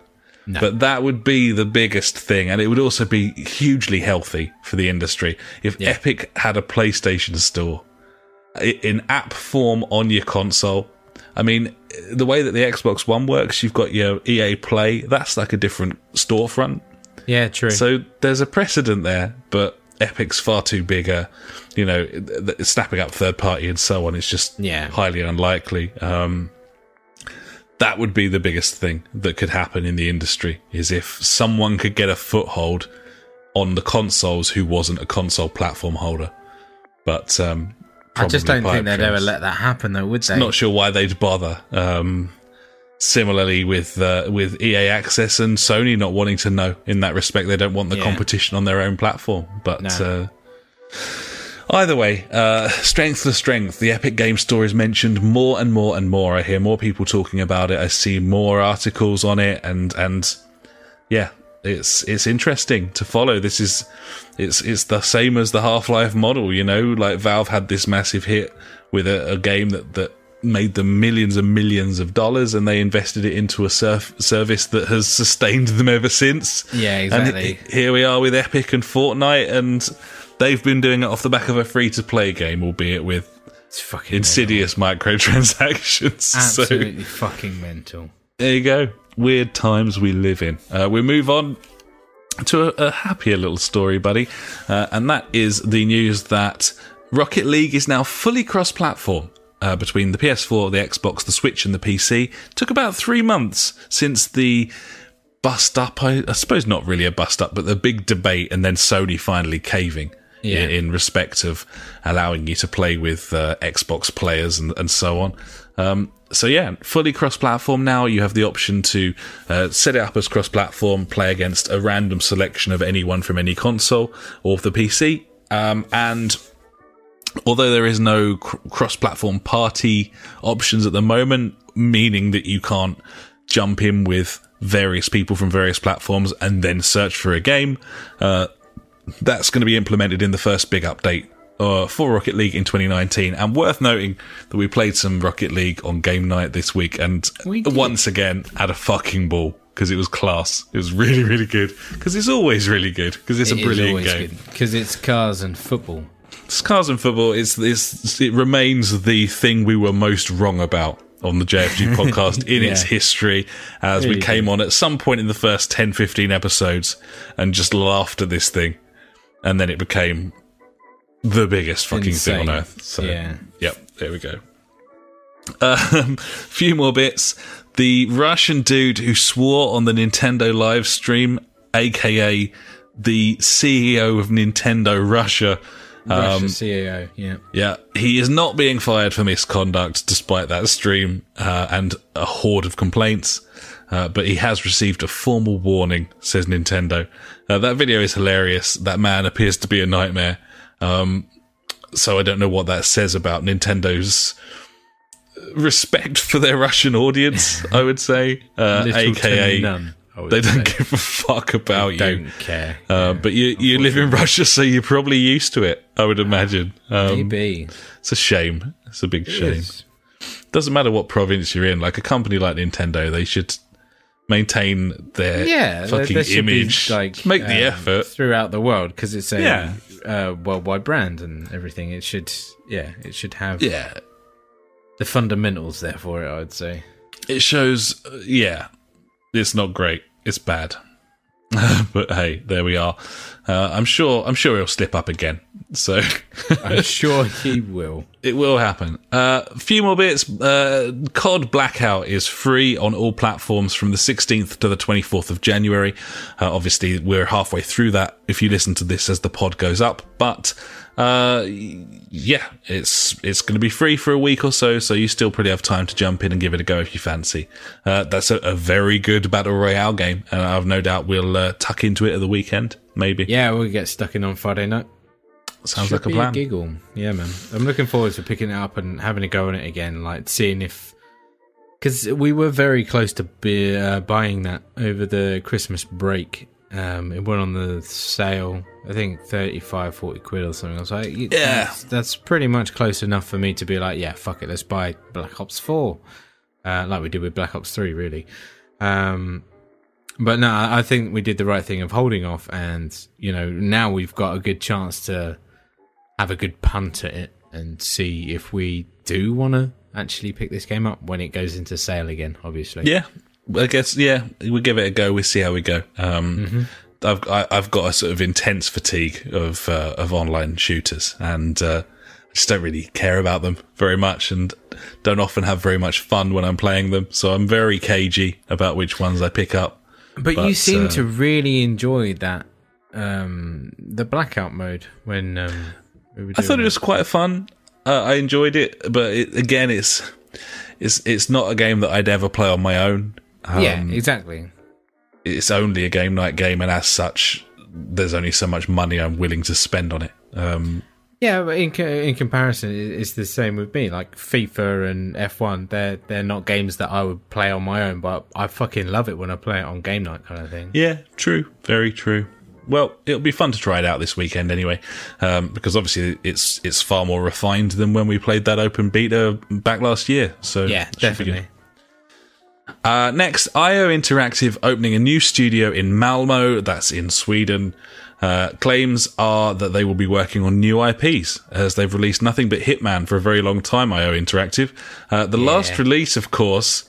No. But that would be the biggest thing, and it would also be hugely healthy for the industry if Yeah. Epic had a PlayStation store in app form on your console. I mean, the way that the Xbox One works, you've got your EA Play. That's like a different storefront. Yeah, true. So there's a precedent there, but Epic's far too bigger. You know, th- th- snapping up third party and so on. It's just Yeah. highly unlikely. Um, that would be the biggest thing that could happen in the industry is if someone could get a foothold on the consoles who wasn't a console platform holder. But um, I just don't think they'd ever let that happen, though, would they? Not sure why they'd bother. Um, similarly with uh, with EA Access and Sony not wanting to know in that respect, they don't want the Yeah. competition on their own platform. But No. uh, either way, uh, strength to strength. The Epic Game Store is mentioned more and more and more. I hear more people talking about it. I see more articles on it, and and yeah, it's it's interesting to follow. This is it's it's the same as the Half Life model, you know. Like Valve had this massive hit with a, a game that that made them millions and millions of dollars, and they invested it into a surf, service that has sustained them ever since. Yeah, exactly. he- here we are with Epic and Fortnite, and they've been doing it off the back of a free to play game, albeit with It's fucking insidious microtransactions. So Absolutely fucking mental. there you go. Weird times we live in. Uh, we move on to a, a happier little story, buddy, uh, and that is the news that Rocket League is now fully cross-platform. Uh, between the PS4, the Xbox, the Switch, and the PC, took about three months since the bust up. I, I suppose not really a bust up, but the big debate, and then Sony finally caving Yeah. in, in respect of allowing you to play with uh, Xbox players and, and so on. Um, so yeah, fully cross-platform now. You have the option to uh, set it up as cross-platform, play against a random selection of anyone from any console or the PC, um, and although there is no cr- cross-platform party options at the moment, meaning that you can't jump in with various people from various platforms and then search for a game, uh, that's going to be implemented in the first big update uh, for Rocket League in 2019. And worth noting that we played some Rocket League on game night this week, and We once again had a fucking ball because it was class. It was really, really good because it's always really good because it's a brilliant game. because it's cars and football. Scars and football is this. It remains the thing we were most wrong about on the JFG podcast in its history, as we Really came on at some point in the first 10, 15 episodes and just laughed at this thing, and then it became the biggest fucking thing on earth. So, Yeah. yep, there we go. Um, few more bits. The Russian dude who swore on the Nintendo live stream, aka the CEO of Nintendo Russia. Russia CAO, yeah. Yeah, he is not being fired for misconduct despite that stream uh, and a horde of complaints. Uh, but he has received a formal warning, says Nintendo. Uh, that video is hilarious. That man appears to be a nightmare. Um, so I don't know what that says about Nintendo's respect for their Russian audience, I would say. Uh, AKA, none, I would they don't say. give a fuck about you. Don't care. Uh, but you you live in Russia, so you're probably used to it. I would imagine. Um, Maybe. it's a shame. It's a big shame. Yes. Doesn't matter what province you're in. Like a company like Nintendo, they should maintain their Yeah, there- fucking there be, image. like Make the um, effort. throughout the world because it's a Yeah. uh, worldwide brand and everything. It should, yeah, it should have Yeah, the fundamentals there for it. I would say. it shows. uh, yeah, it's not great. It's bad. but hey, there we are. Uh, I'm sure. I'm sure he'll slip up again. So I'm sure he will. It will happen. Uh, a few more bits. Uh, COD Blackout is free on all platforms from the 16th to the 24th of January. Uh, obviously, we're halfway through that if you listen to this as the pod goes up. But uh, yeah, it's it's going to be free for a week or so, so you still pretty have time to jump in and give it a go if you fancy. Uh, that's a, a very good battle royale game, and I've no doubt we'll uh, tuck into it at the weekend. Maybe Yeah, we'll get stuck in on Friday night. sounds Should like a plan. giggle. Yeah, man. I'm looking forward to picking it up and having a go on it again, like seeing if. Because we were very close to be, uh, buying that over the Christmas break. Um, it went on the sale, I think 35, 40 quid or something. I was like, yeah, that's, that's pretty much close enough for me to be like, yeah, fuck it, let's buy Black Ops 4. Uh, like we did with Black Ops 3, really. Um, but no, I I think we did the right thing of holding off, and you know now we've got a good chance to have a good punt at it and see if we do want to actually pick this game up when it goes into sale again. Obviously, Yeah, I guess. Yeah, we'll give it a go. We'll see how we go. Um, I've I, I've got a sort of intense fatigue of uh, of online shooters, and uh, just don't really care about them very much and don't often have very much fun when I'm playing them. So I'm very cagey about which ones I pick up. But, But, you seem uh, to really enjoy that um the blackout mode when um we I thought it it. was quite fun. Uh, I enjoyed it, but it, again, it's it's it's not a game that I'd ever play on my own. Um, yeah, exactly. it's only a game night game, and as such, there's only so much money I'm willing to spend on it. Um, Yeah, but in in comparison, it's the same with me. Like FIFA and F1, they're they're not games that I would play on my own, but I fucking love it when I play it on game night, kind of thing. yeah, true, very true. Well, it'll be fun to try it out this weekend anyway, um, because obviously it's it's far more refined than when we played that open beta back last year. So Yeah, it should be good. definitely. Uh, next, IO Interactive opening a new studio in Malmo, that's in Sweden. Uh, claims are that they will be working on new IPs, as they've released nothing but Hitman for a very long time, IO Interactive. Uh, the last release, of course,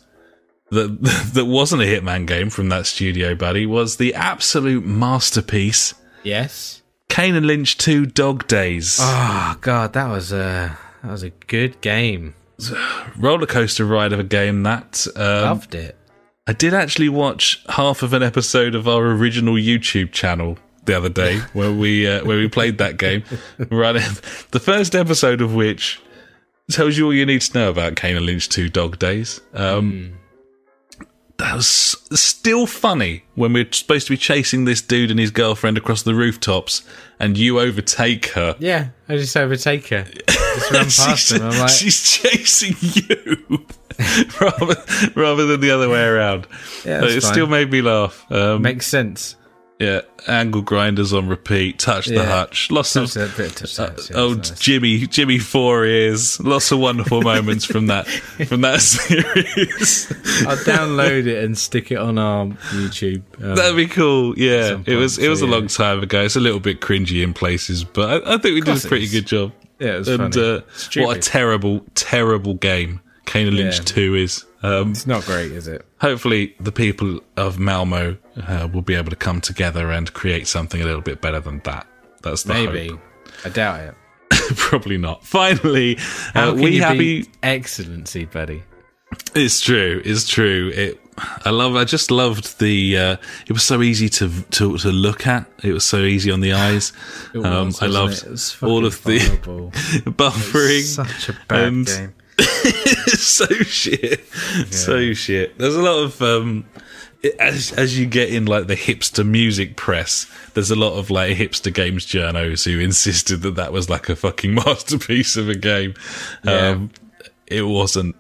that, that wasn't a Hitman game from that studio, buddy, was the absolute masterpiece, Yes. Kane and Lynch 2 Dog Days. Oh god, that was a that was a good game. Roller coaster ride of a game that. Um, Loved it. I did actually watch half of an episode of our original YouTube channel the other day where we uh, where we played that game. Right, the first episode of which tells you all you need to know about Kane and Lynch Two Dog Days. Um, That was still funny when we're supposed to be chasing this dude and his girlfriend across the rooftops, and you overtake her. Yeah, I just overtake her. Just past she's, him. I'm like, she's chasing you rather, rather than the other way around. Yeah, it fine. still made me laugh. Um, makes sense. yeah, angle grinders on repeat, touch the Yeah. hutch, lots of Touch that bit, touch that, yeah, oh nice. Jimmy Jimmy Four Ears, lots of wonderful moments from that from that series. I'll download it and stick it on our YouTube. Um, That'd be cool. Yeah, it was it was so a long yeah. time ago. It's a little bit cringy in places, but I, I think we did a pretty good job. Yeah, it was and uh, what a terrible, terrible game Kane and Lynch Yeah. Two is. Um, it's not great, is it? hopefully the people of Malmo uh, will be able to come together and create something a little bit better than that. That's the Maybe. hope. I doubt it. Probably not. Finally, uh, we you happy. excellency, buddy? It's true. It's true. It. I love. I just loved the. Uh, it was so easy to to to look at. It was so easy on the eyes. Was, um, I loved all of the buffering. Such a bad and- game. so shit. So shit. There's a lot of um as as you get in like the hipster music press, there's a lot of like hipster games journos who insisted that that was like a fucking masterpiece of a game. Yeah. Um it wasn't.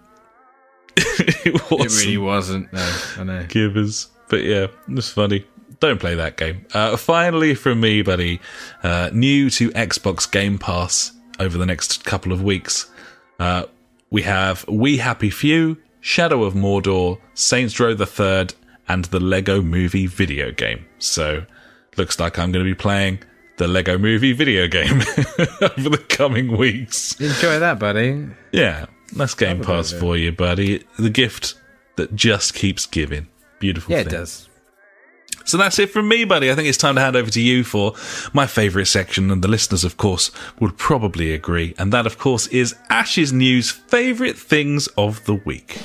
it It wasn't really wasn't. No, I know. givers. But yeah, it's funny. Don't play that game. Uh, finally, from me, buddy, uh, new to Xbox Game Pass over the next couple of weeks, uh, we have We Happy Few, Shadow of Mordor, Saints Row the Third, and the Lego Movie video game. So, looks like I'm going to be playing the Lego Movie video game over the coming weeks. Enjoy that, buddy. Yeah, that's Game Pass bit of it. for you, buddy. The gift that just keeps giving. Beautiful. Yeah, it does. So that's it from me, buddy. I think it's time to hand over to you for my favourite section, and the listeners, of course, would probably agree. And that, of course, is Ash's News favourite things of the week.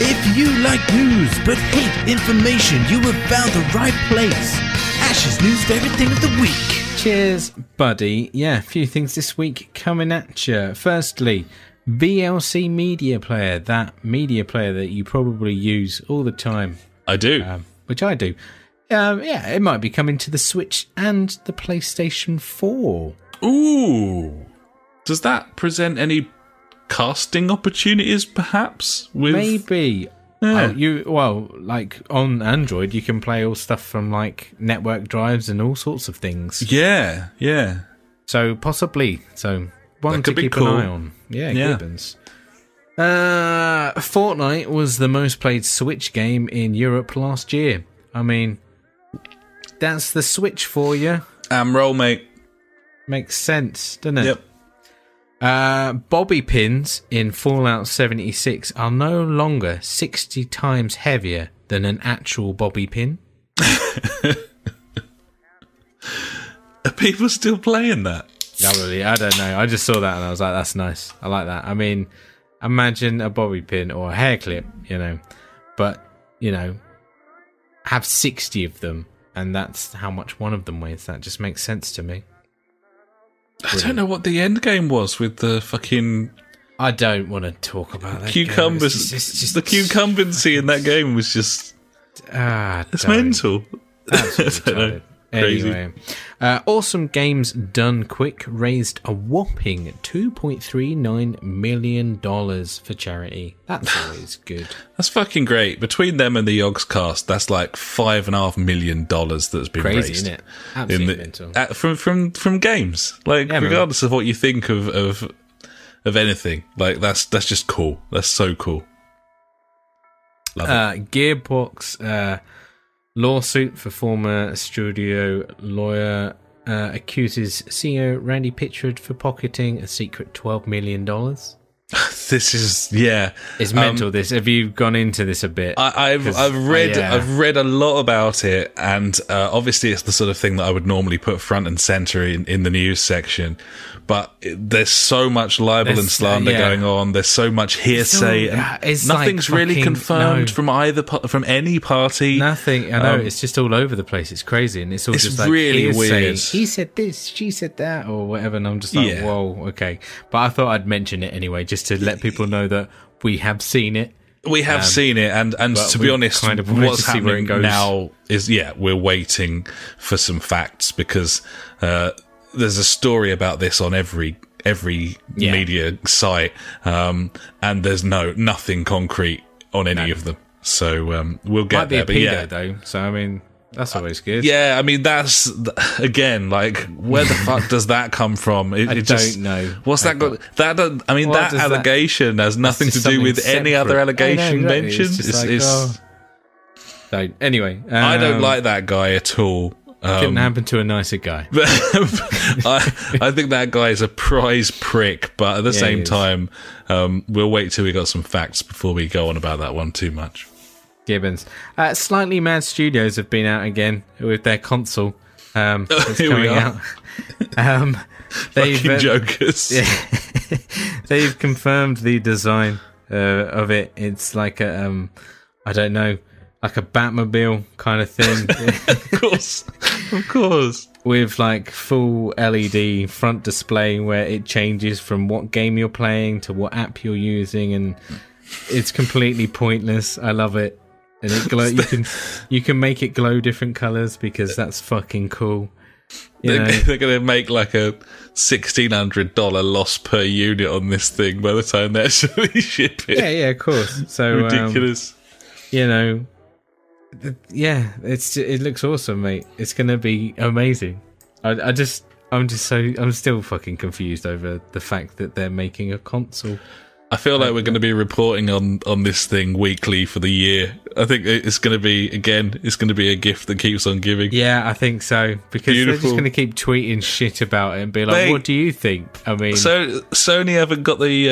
If you like news but hate information, you have found the right place. Ash's News Favorite Thing of the Week. Cheers, buddy. Yeah, a few things this week coming at you. Firstly, VLC Media Player, that media player that you probably use all the time, I do. um, which I do. Um, yeah, it might be coming to the Switch and the PlayStation 4. Ooh. Does that present any casting opportunities, perhaps? With Maybe. Yeah. Oh, you well, like on Android, you can play all stuff from like network drives and all sorts of things. Yeah, yeah. So possibly, so one to keep cool. an eye on. Yeah, Yeah. Gibbons. Uh, Fortnite was the most played Switch game in Europe last year. I mean, that's the Switch for you. Am roll, mate. Makes sense, doesn't it? Yep. Uh, bobby pins in Fallout 76 are no longer 60 times heavier than an actual bobby pin. Are people still playing that? Probably, I don't know. I just saw that and I was like, that's nice. I like that. I mean, imagine a bobby pin or a hair clip, you know, but, you know, have 60 of them and that's how much one of them weighs. That just makes sense to me. I don't know what the end game was with the fucking I don't want to talk about that. cucumbers. It's just, it's just, the cucumbency in that game was just ah, it's mental. I don't know. Crazy. Anyway, uh, Awesome Games Done Quick raised a whopping $2.39 million for charity. That's always good. That's fucking great. Between them and the Yogscast, that's like five and a half million dollars that's been Crazy, raised. isn't it? Absolutely the, mental. uh, from from from games. Like Yeah, man. regardless of what you think of of of anything, like that's that's just cool. That's so cool. Love it. Uh, Gearbox uh, lawsuit for former studio lawyer uh, accuses CEO Randy Pitchford for pocketing a secret $12 million. This is yeah. It's mental, this. Have you gone into this a bit? Um, I, I've 'Cause- I've read yeah. I've read a lot about it, and uh, obviously it's the sort of thing that I would normally put front and center in, in the news section. But it, there's so much libel There's- and slander yeah. going on. There's so much hearsay, all- it's nothing's like really fucking- confirmed no. from either from any party. Nothing. I know Um, it's just all over the place. It's crazy, and it's all It's just like really hearsay. weird. He said this, she said that, or whatever, and I'm just like, Yeah. whoa, okay. But I thought I'd mention it anyway, just to let people know that we have seen it. We have seen it, and and to be honest, kind of what's to where it happening now is yeah, we're waiting for some facts because uh, there's a story about this on every every Yeah. media site, um, and there's no nothing concrete on any of them. So um, we'll get Might be there, a but pedo yeah. though, so I mean that's always good. Yeah, I mean that's again like where the fuck does that come from? It, I it just, don't know. What's I that got? That I mean that does that- allegation has nothing to do with any other allegation know, exactly. mentioned. It's It's- like, it's- oh. Anyway, I don't um, like that guy at all. Couldn't Um, happen to a nicer guy. I, I think that guy is a prize prick, but at the Yeah, same time, um, we'll wait till we got some facts before we go on about that one too much. Gibbons. Uh, Slightly Mad Studios have been out again with their console. Um, that's Here we coming are. out. Um, they've, Fucking uh, jokers. they've confirmed the design uh, of it. It's like a, um, I don't know, like a Batmobile kind of thing of course, of course. with like full LED front display where it changes from what game you're playing to what app you're using, and it's completely pointless. I love it, and it glow. you can you can make it glow different colors because that's fucking cool. They're, they're going to make like a sixteen hundred dollar loss per unit on this thing by the time they actually ship it. yeah, yeah, of course. So um, Ridiculous. you know, th- yeah, it's it looks awesome, mate. It's gonna be amazing. I, I just, I'm just so, I'm still fucking confused over the fact that they're making a console. I feel like we're going to be reporting on on this thing weekly for the year. I think it's going to be again. It's going to be a gift that keeps on giving. Yeah, I think so because they're just gonna keep tweeting shit about it and be like, Mate, "What do you think?" I mean, So Sony haven't got the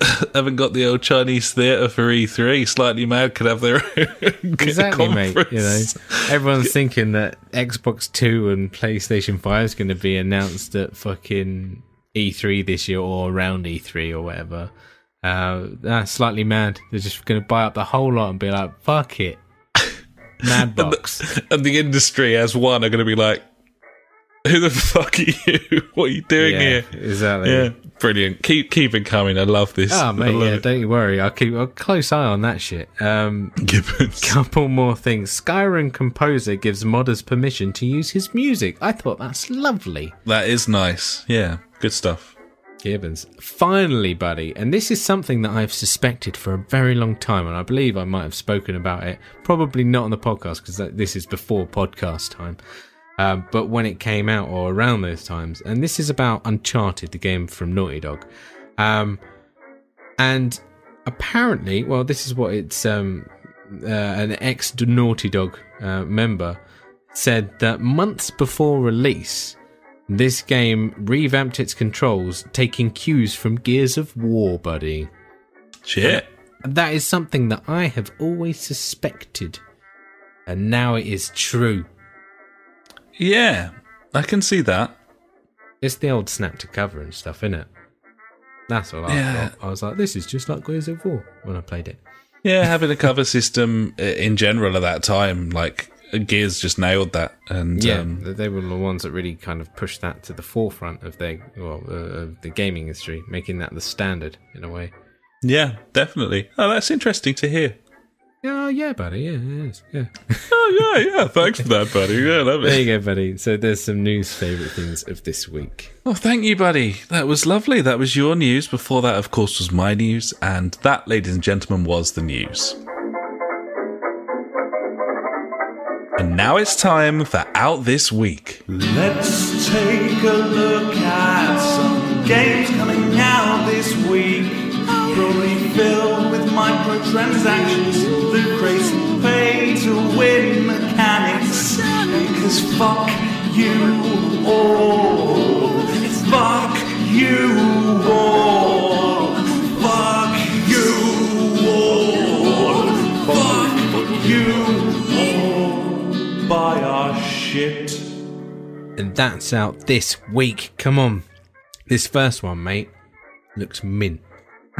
uh, haven't got the old Chinese theatre for E3. Slightly mad could have their own exactly, mate. You know, everyone's thinking that Xbox Two and PlayStation Five is going to be announced at fucking E3 this year or around E3 or whatever. Uh, that's slightly mad. They're just going to buy up the whole lot and be like, "Fuck it." Madbox. and the industry as one are going to be like, "Who the fuck are you? What are you doing yeah, here?" exactly. Yeah, brilliant. Keep keep it coming. I love this. Oh mate, yeah, it. don't you worry. I'll keep a close eye on that shit. Um, Gibbons. couple more things. Skyrim composer gives modders permission to use his music. I thought that's lovely. That is nice. Yeah, good stuff. Gibbons. Finally, buddy, and this is something that I've suspected for a very long time, and I believe I might have spoken about it. Probably not on the podcast because this is before podcast time. Um, but when it came out or around those times, and this is about Uncharted, the game from Naughty Dog. Um, and apparently, well, this is what it's um, uh, an ex Naughty Dog uh, member said that months before release, this game revamped its controls, taking cues from Gears of War, buddy. Shit. That is something that I have always suspected, and now it is true. Yeah, I can see that. It's the old snap to cover and stuff, isn't it? That's all I Yeah. thought. I was like, this is just like Gears of War when I played it. Yeah, having a cover system uh, in general at that time, like Gears just nailed that. And Yeah, um, they were the ones that really kind of pushed that to the forefront of their well, uh, of the gaming industry, making that the standard in a way. yeah, definitely. Oh, that's interesting to hear. Yeah, yeah, buddy. Yeah, it is. Yeah. Oh, yeah, yeah. Thanks for that, buddy. Yeah, love it. there you go, buddy. So there's some news favorite things of this week. Oh, thank you, buddy. That was lovely. That was your news. Before that, of course, was my news. And that, ladies and gentlemen, was the news. And now it's time for Out This Week. Let's take a look at some games coming out this week. Probably filled with microtransactions, the crazy pay to win mechanics. Because fuck you all. Fuck you all. Shit. And that's out this week. Come on. This first one, mate, looks mint.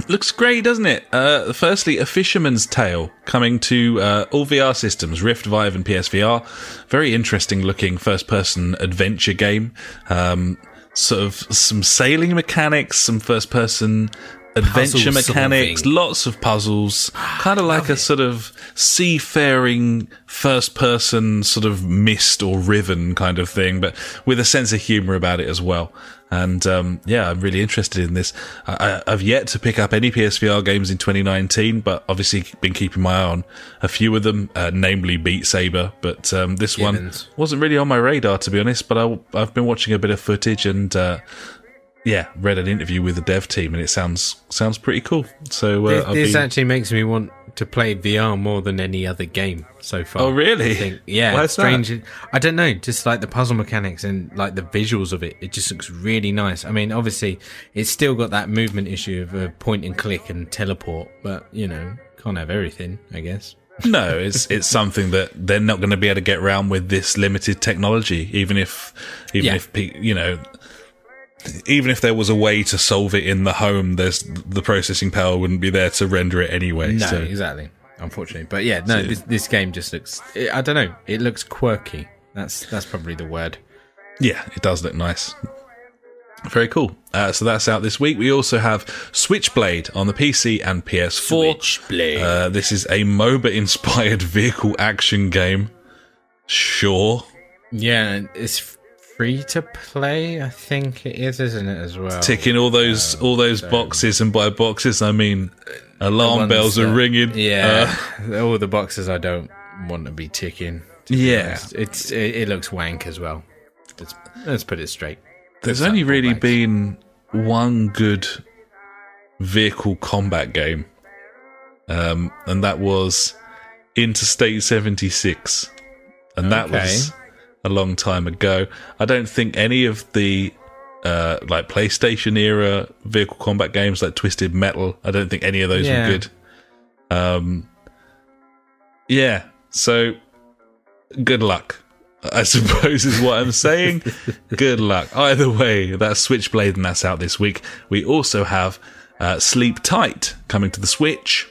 Looks great, doesn't it? Uh, firstly, A Fisherman's Tale coming to uh, all VR systems, Rift, Vive, and PSVR. Very interesting looking first person adventure game. Um, sort of some sailing mechanics, some first person adventure mechanics, solving. lots of puzzles. Kind of like a sort of seafaring first person sort of Myst or Riven kind of thing, but with a sense of humor about it as well. And um, yeah, I'm really interested in this. I, I- I've yet to pick up any PSVR games in 2019, but obviously been keeping my eye on a few of them, uh, namely Beat Saber. But um, this Gibbons. one wasn't really on my radar, to be honest. But I, I've been watching a bit of footage and uh, yeah, read an interview with the dev team, and it sounds sounds pretty cool. So uh, This, this be- actually makes me want to play VR more than any other game so far. Oh, really? I think, yeah, Why is that? strange. I don't know, just like the puzzle mechanics and like the visuals of it. It just looks really nice. I mean, obviously, it's still got that movement issue of uh, point and click and teleport, but you know, can't have everything, I guess. No, it's it's something that they're not going to be able to get around with this limited technology. Even if, even Yeah. if you know, even if there was a way to solve it in the home, there's the processing power wouldn't be there to render it anyway. No, so. exactly. Unfortunately, but yeah, no, this, this game just looks. I don't know. It looks quirky. That's that's probably the word. Yeah, it does look nice. Very cool. Uh, so that's out this week. We also have Switchblade on the PC and PS4. Switchblade. Uh, this is a MOBA-inspired vehicle action game. Sure. Yeah, it's free to play. I think it is, isn't it, as well? ticking all those all those boxes, and by boxes I mean alarm bells are ringing. Yeah, Uh, all the boxes I don't want to be ticking. to be Yeah. honest. it's it, it looks wank as well. Let's, let's put it straight. there's only really been one good vehicle combat game, um, and that was Interstate 76, and that Okay. was a long time ago. I don't think any of the uh, like PlayStation era vehicle combat games like Twisted Metal. I don't think any of those Yeah. were good. Um, yeah, so good luck. I suppose is what I'm saying. good luck. Either way, that's Switchblade, and that's out this week. We also have uh, Sleep Tight coming to the Switch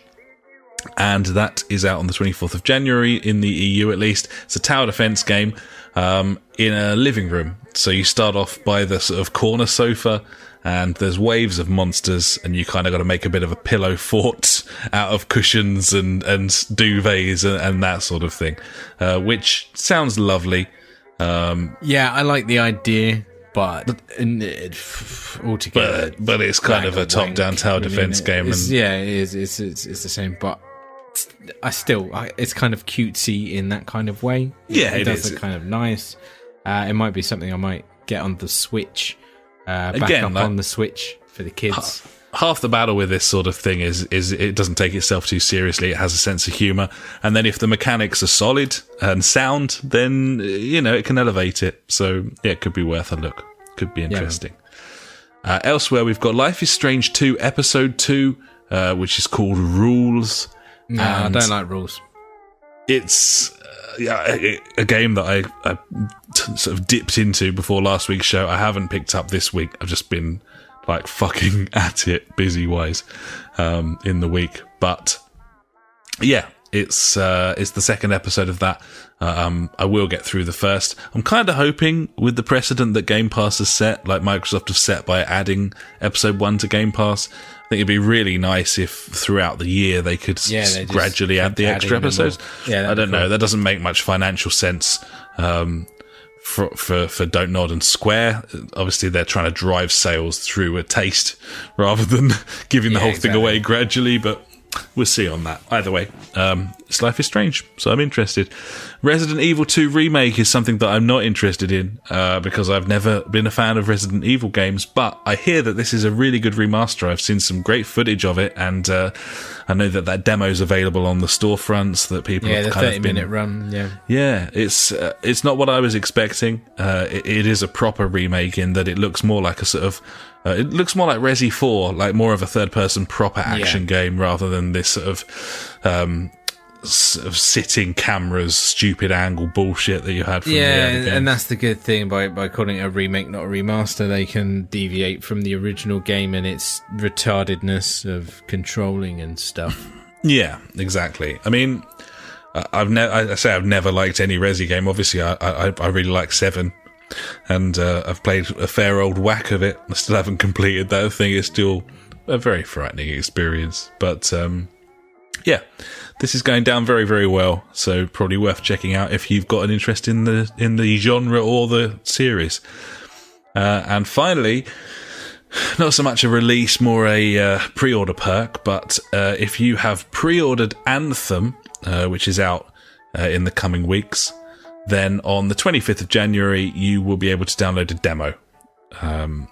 and that is out on the 24th of January in the EU at least. It's a tower defense game um, in a living room. So you start off by the sort of corner sofa, and there's waves of monsters, and you kind of got to make a bit of a pillow fort out of cushions and and duvets and, and that sort of thing, uh, which sounds lovely. Yeah, I like the idea, but it, altogether, But but it's kind of a top down tower defense game, and yeah, it is. It's, it's it's the same, but I still, I, it's kind of cutesy in that kind of way. Yeah, it, it does is. look kind of nice. Uh, it might be something I might get on the Switch, uh, back Again, up like- on the Switch for the kids. half the battle with this sort of thing is is it doesn't take itself too seriously. It has a sense of humor, and then if the mechanics are solid and sound, then uh, you know it can elevate it. So yeah, it could be worth a look. Could be interesting. Uh, elsewhere, we've got Life is Strange 2, Episode 2, uh, which is called Rules. No, I don't like rules. it's uh, yeah a, a game that I, I t- sort of dipped into before last week's show. I haven't picked up this week. I've just been like fucking at it, busy wise, um, in the week. But yeah, it's uh, it's the second episode of that. Uh, um, I will get through the first. I'm kind of hoping with the precedent that Game Pass has set, like Microsoft have set by adding episode one to Game Pass. I think it'd be really nice if throughout the year they could Yeah, just gradually add the extra adding them all. episodes. Yeah, I don't know. cool. That doesn't make much financial sense. Um, for, for for Dontnod and Square, obviously they're trying to drive sales through a taste rather than giving the Yeah, whole thing away gradually. But we'll see on that. Either way, um, it's Life is Strange, so I'm interested. Resident Evil 2 remake is something that I'm not interested in uh, because I've never been a fan of Resident Evil games. But I hear that this is a really good remaster. I've seen some great footage of it, and uh, I know that that demo is available on the storefronts that people Yeah, have the kind thirty of been minute run. Yeah, yeah, it's uh, it's not what I was expecting. Uh, it, it is a proper remake in that it looks more like a sort of uh, it looks more like Resi Four, like more of a third person proper action game rather than this sort of um, sort of sitting cameras, stupid angle bullshit that you had from yeah, other and, that's the good thing by by calling it a remake, not a remaster. They can deviate from the original game and its retardedness of controlling and stuff. Yeah, exactly. I mean, I- I've never. I say I've never liked any Resi game. Obviously, I I, I really like Seven, and uh, I've played a fair old whack of it. I still haven't completed that thing. It's still a very frightening experience, but um, yeah, this is going down very very well. So probably worth checking out if you've got an interest in the in the genre or the series. Uh, and finally, not so much a release, more a uh, pre-order perk. But uh, if you have pre-ordered Anthem, uh, which is out uh, in the coming weeks, then on the 25th of January you will be able to download a demo um,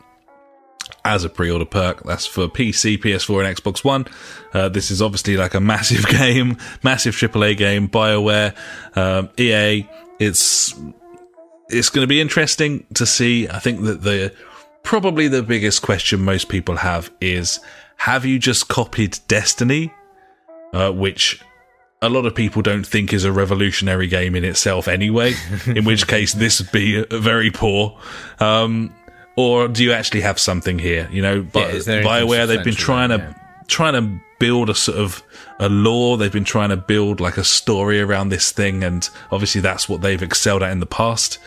as a pre-order perk. That's for PC, PS4, and Xbox One. Uh, this is obviously like a massive game, massive AAA game. Bioware, um, EA. It's it's going to be interesting to see. I think that the probably the biggest question most people have is have you just copied Destiny? Uh, which a lot of people don't think is a revolutionary game in itself anyway, in which case this would be very poor. Um, or do you actually have something here? You know, Bi- Yeah, Bioware, they've been trying to trying to build a sort of a lore. They've been trying to build like a story around this thing, and obviously that's what they've excelled at in the past.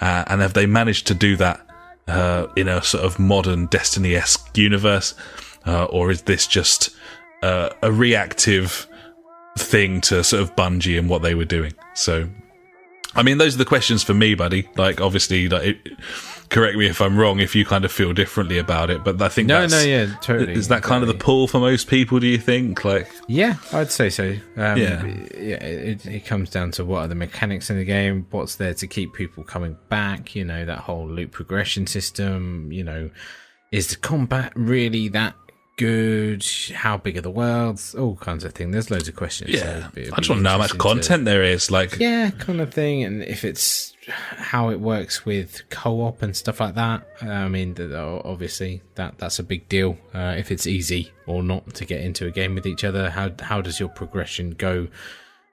Uh, and have they managed to do that uh, in a sort of modern Destiny esque universe, uh, or is this just uh, a reactive thing to sort of Bungie and what they were doing? So, I mean, those are the questions for me, buddy. Like, obviously, like, it, correct me if I'm wrong if you kind of feel differently about it, but I think No, that's, no, yeah, totally. is that kind of the pull for most people? Do you think? Like, Yeah, I'd say so. Um, Yeah. yeah. It, it comes down to what are the mechanics in the game, what's there to keep people coming back. You know, that whole loop progression system. You know, is the combat really that good? How big are the worlds? All kinds of things. There's loads of questions. yeah, be- I just want to know how much interesting to- content there is. Like, yeah, kind of thing, and if it's how it works with co-op and stuff like that. I mean, obviously that that's a big deal. Uh, if it's easy or not to get into a game with each other, how how does your progression go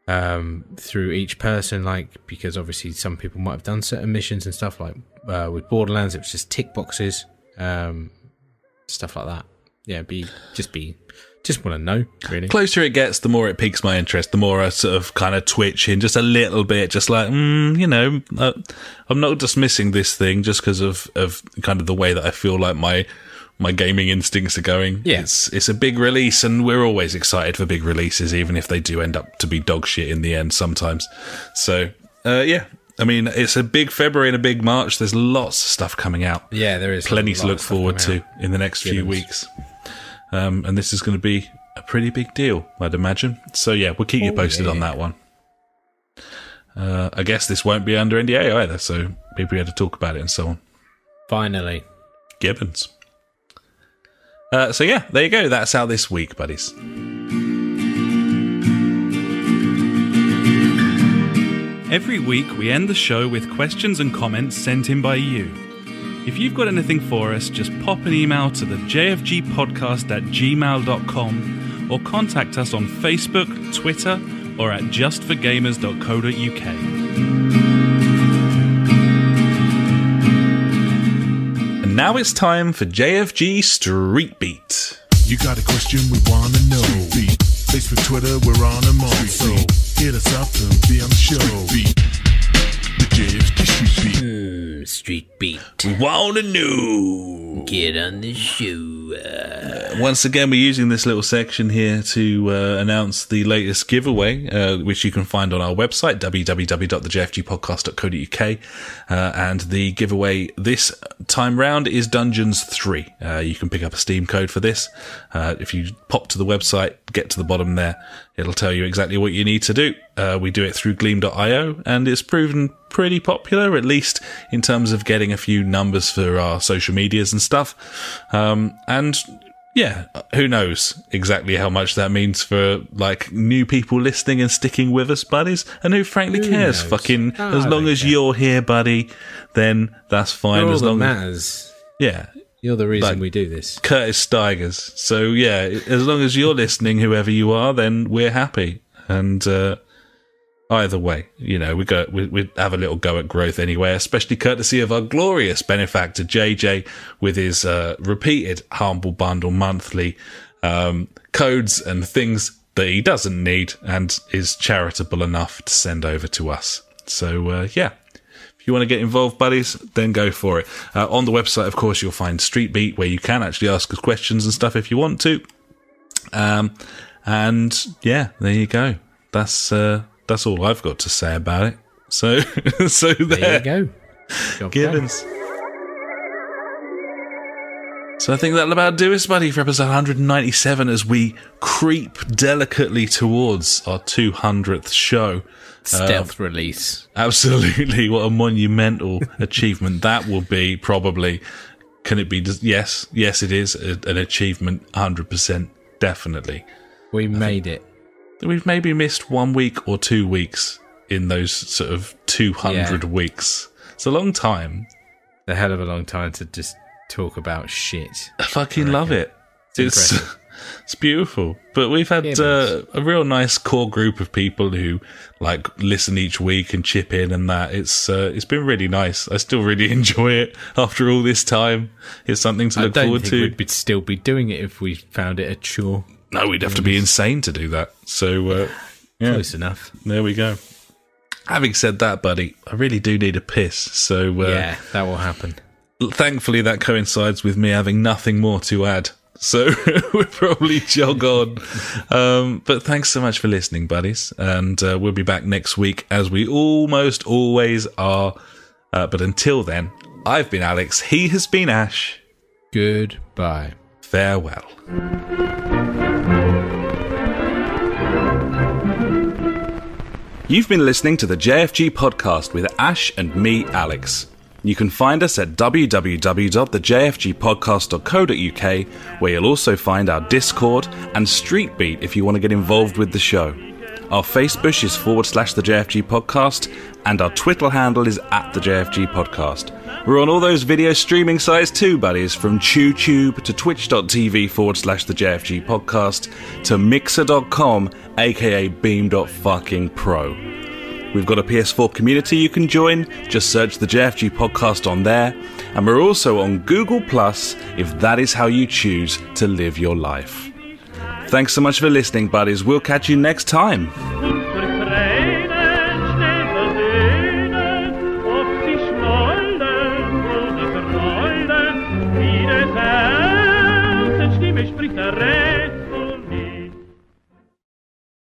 um, through each person? Like, because obviously some people might have done certain missions and stuff. Like uh, with Borderlands, it was just tick boxes, um, stuff like that. Yeah, be just be just want to know really. closer it gets, the more it piques my interest. The more I sort of kind of twitch in just a little bit, just like, mm, you know, uh, I'm not dismissing this thing just because of of kind of the way that I feel like my my gaming instincts are going. Yeah. it's it's a big release, and we're always excited for big releases, even if they do end up to be dog shit in the end sometimes. So, uh, yeah. I mean, it's a big February and a big March. There's lots of stuff coming out Yeah, there is plenty to look forward to in the next few weeks. Um, and this is going to be a pretty big deal, I'd imagine. So yeah, we'll keep you Oh, posted on that one. Uh, I guess this won't be under NDA either, so people had to talk about it and so on. Finally. Gibbons. Uh, so yeah, there you go. That's out this week, buddies. Every week, we end the show with questions and comments sent in by you. If you've got anything for us, just pop an email to the jfgpodcast at gmail.com or contact us on Facebook, Twitter, or at justforgamers.co.uk. And now it's time for JFG Street Beat. You got a question we wanna know. Beat. Facebook, Twitter, we're on them all. So hit us up and be on the show. Beat. The Street Beat. Hmm, Street Beat. Wanna know? Get on the show. Uh, Once again, we're using this little section here to uh, announce the latest giveaway, uh, which you can find on our website, www.thejfgpodcast.co.uk. Uh, and the giveaway this time round is Dungeons 3. Uh, you can pick up a Steam code for this. Uh, if you pop to the website, get to the bottom there, it'll tell you exactly what you need to do. Uh, we do it through gleam.io, and it's proven pretty popular, at least in terms of getting a few numbers for our social medias and stuff. Um, and yeah, who knows exactly how much that means for like new people listening and sticking with us, buddies? And who frankly Who cares? knows? Fucking, Oh, as long as care. you're here, buddy, then that's fine. You're as that long As, yeah, You're the reason Like- we do this. Curtis Stigers. So yeah, as long as you're listening, whoever you are, then we're happy. And uh, either way, you know, we go we, we have a little go at growth anyway, especially courtesy of our glorious benefactor JJ with his uh, repeated humble bundle monthly um, codes and things that he doesn't need and is charitable enough to send over to us. So uh, yeah. If you want to get involved, buddies, then go for it. Uh, on the website, of course, you'll find Street Beat, where you can actually ask us questions and stuff if you want to. Um, and yeah, there you go. That's uh, that's all I've got to say about it. So, so there, There you go. Job done. So I think that'll about do us, buddy, for episode 197 as we creep delicately towards our 200th show. Stealth release. Um, absolutely. What a monumental achievement that will be, probably. Can it be? Yes. Yes, it is a- an achievement, 100%. Definitely. We made it. We've maybe missed one week or two weeks in those sort of 200 Yeah. weeks. It's a long time. A hell of a long time to just talk about shit. I fucking love it. It's impressive. it's beautiful. But we've had Yeah, uh, a real nice core group of people who like listen each week and chip in and that. It's uh, it's been really nice. I still really enjoy it after all this time. It's something to I look forward think to. we'd still be doing it if we found it a chore. No, we'd have to be insane to do that. So uh, yeah, Close enough. there we go. Having said that, buddy, I really do need a piss. So uh, yeah, that will happen. Thankfully that coincides with me having nothing more to add. So we'll probably jog on. Um, but thanks so much for listening, buddies. And uh, we'll be back next week as we almost always are. Uh, but until then, I've been Alex. He has been Ash. Goodbye. Farewell. You've been listening to the JFG podcast with Ash and me, Alex. You can find us at www.thejfgpodcast.co.uk, where you'll also find our Discord and Street Beat if you want to get involved with the show. Our Facebook is forward slash the JFG podcast, and our Twitter handle is at the JFG podcast. We're on all those video streaming sites too, buddies, from TubeTube to twitch.tv forward slash the JFG podcast to mixer.com, aka beam.fucking pro. We've got a PS4 community you can join. Just search the JFG podcast on there. And we're also on Google Plus if that is how you choose to live your life. Thanks so much for listening, buddies. We'll catch you next time.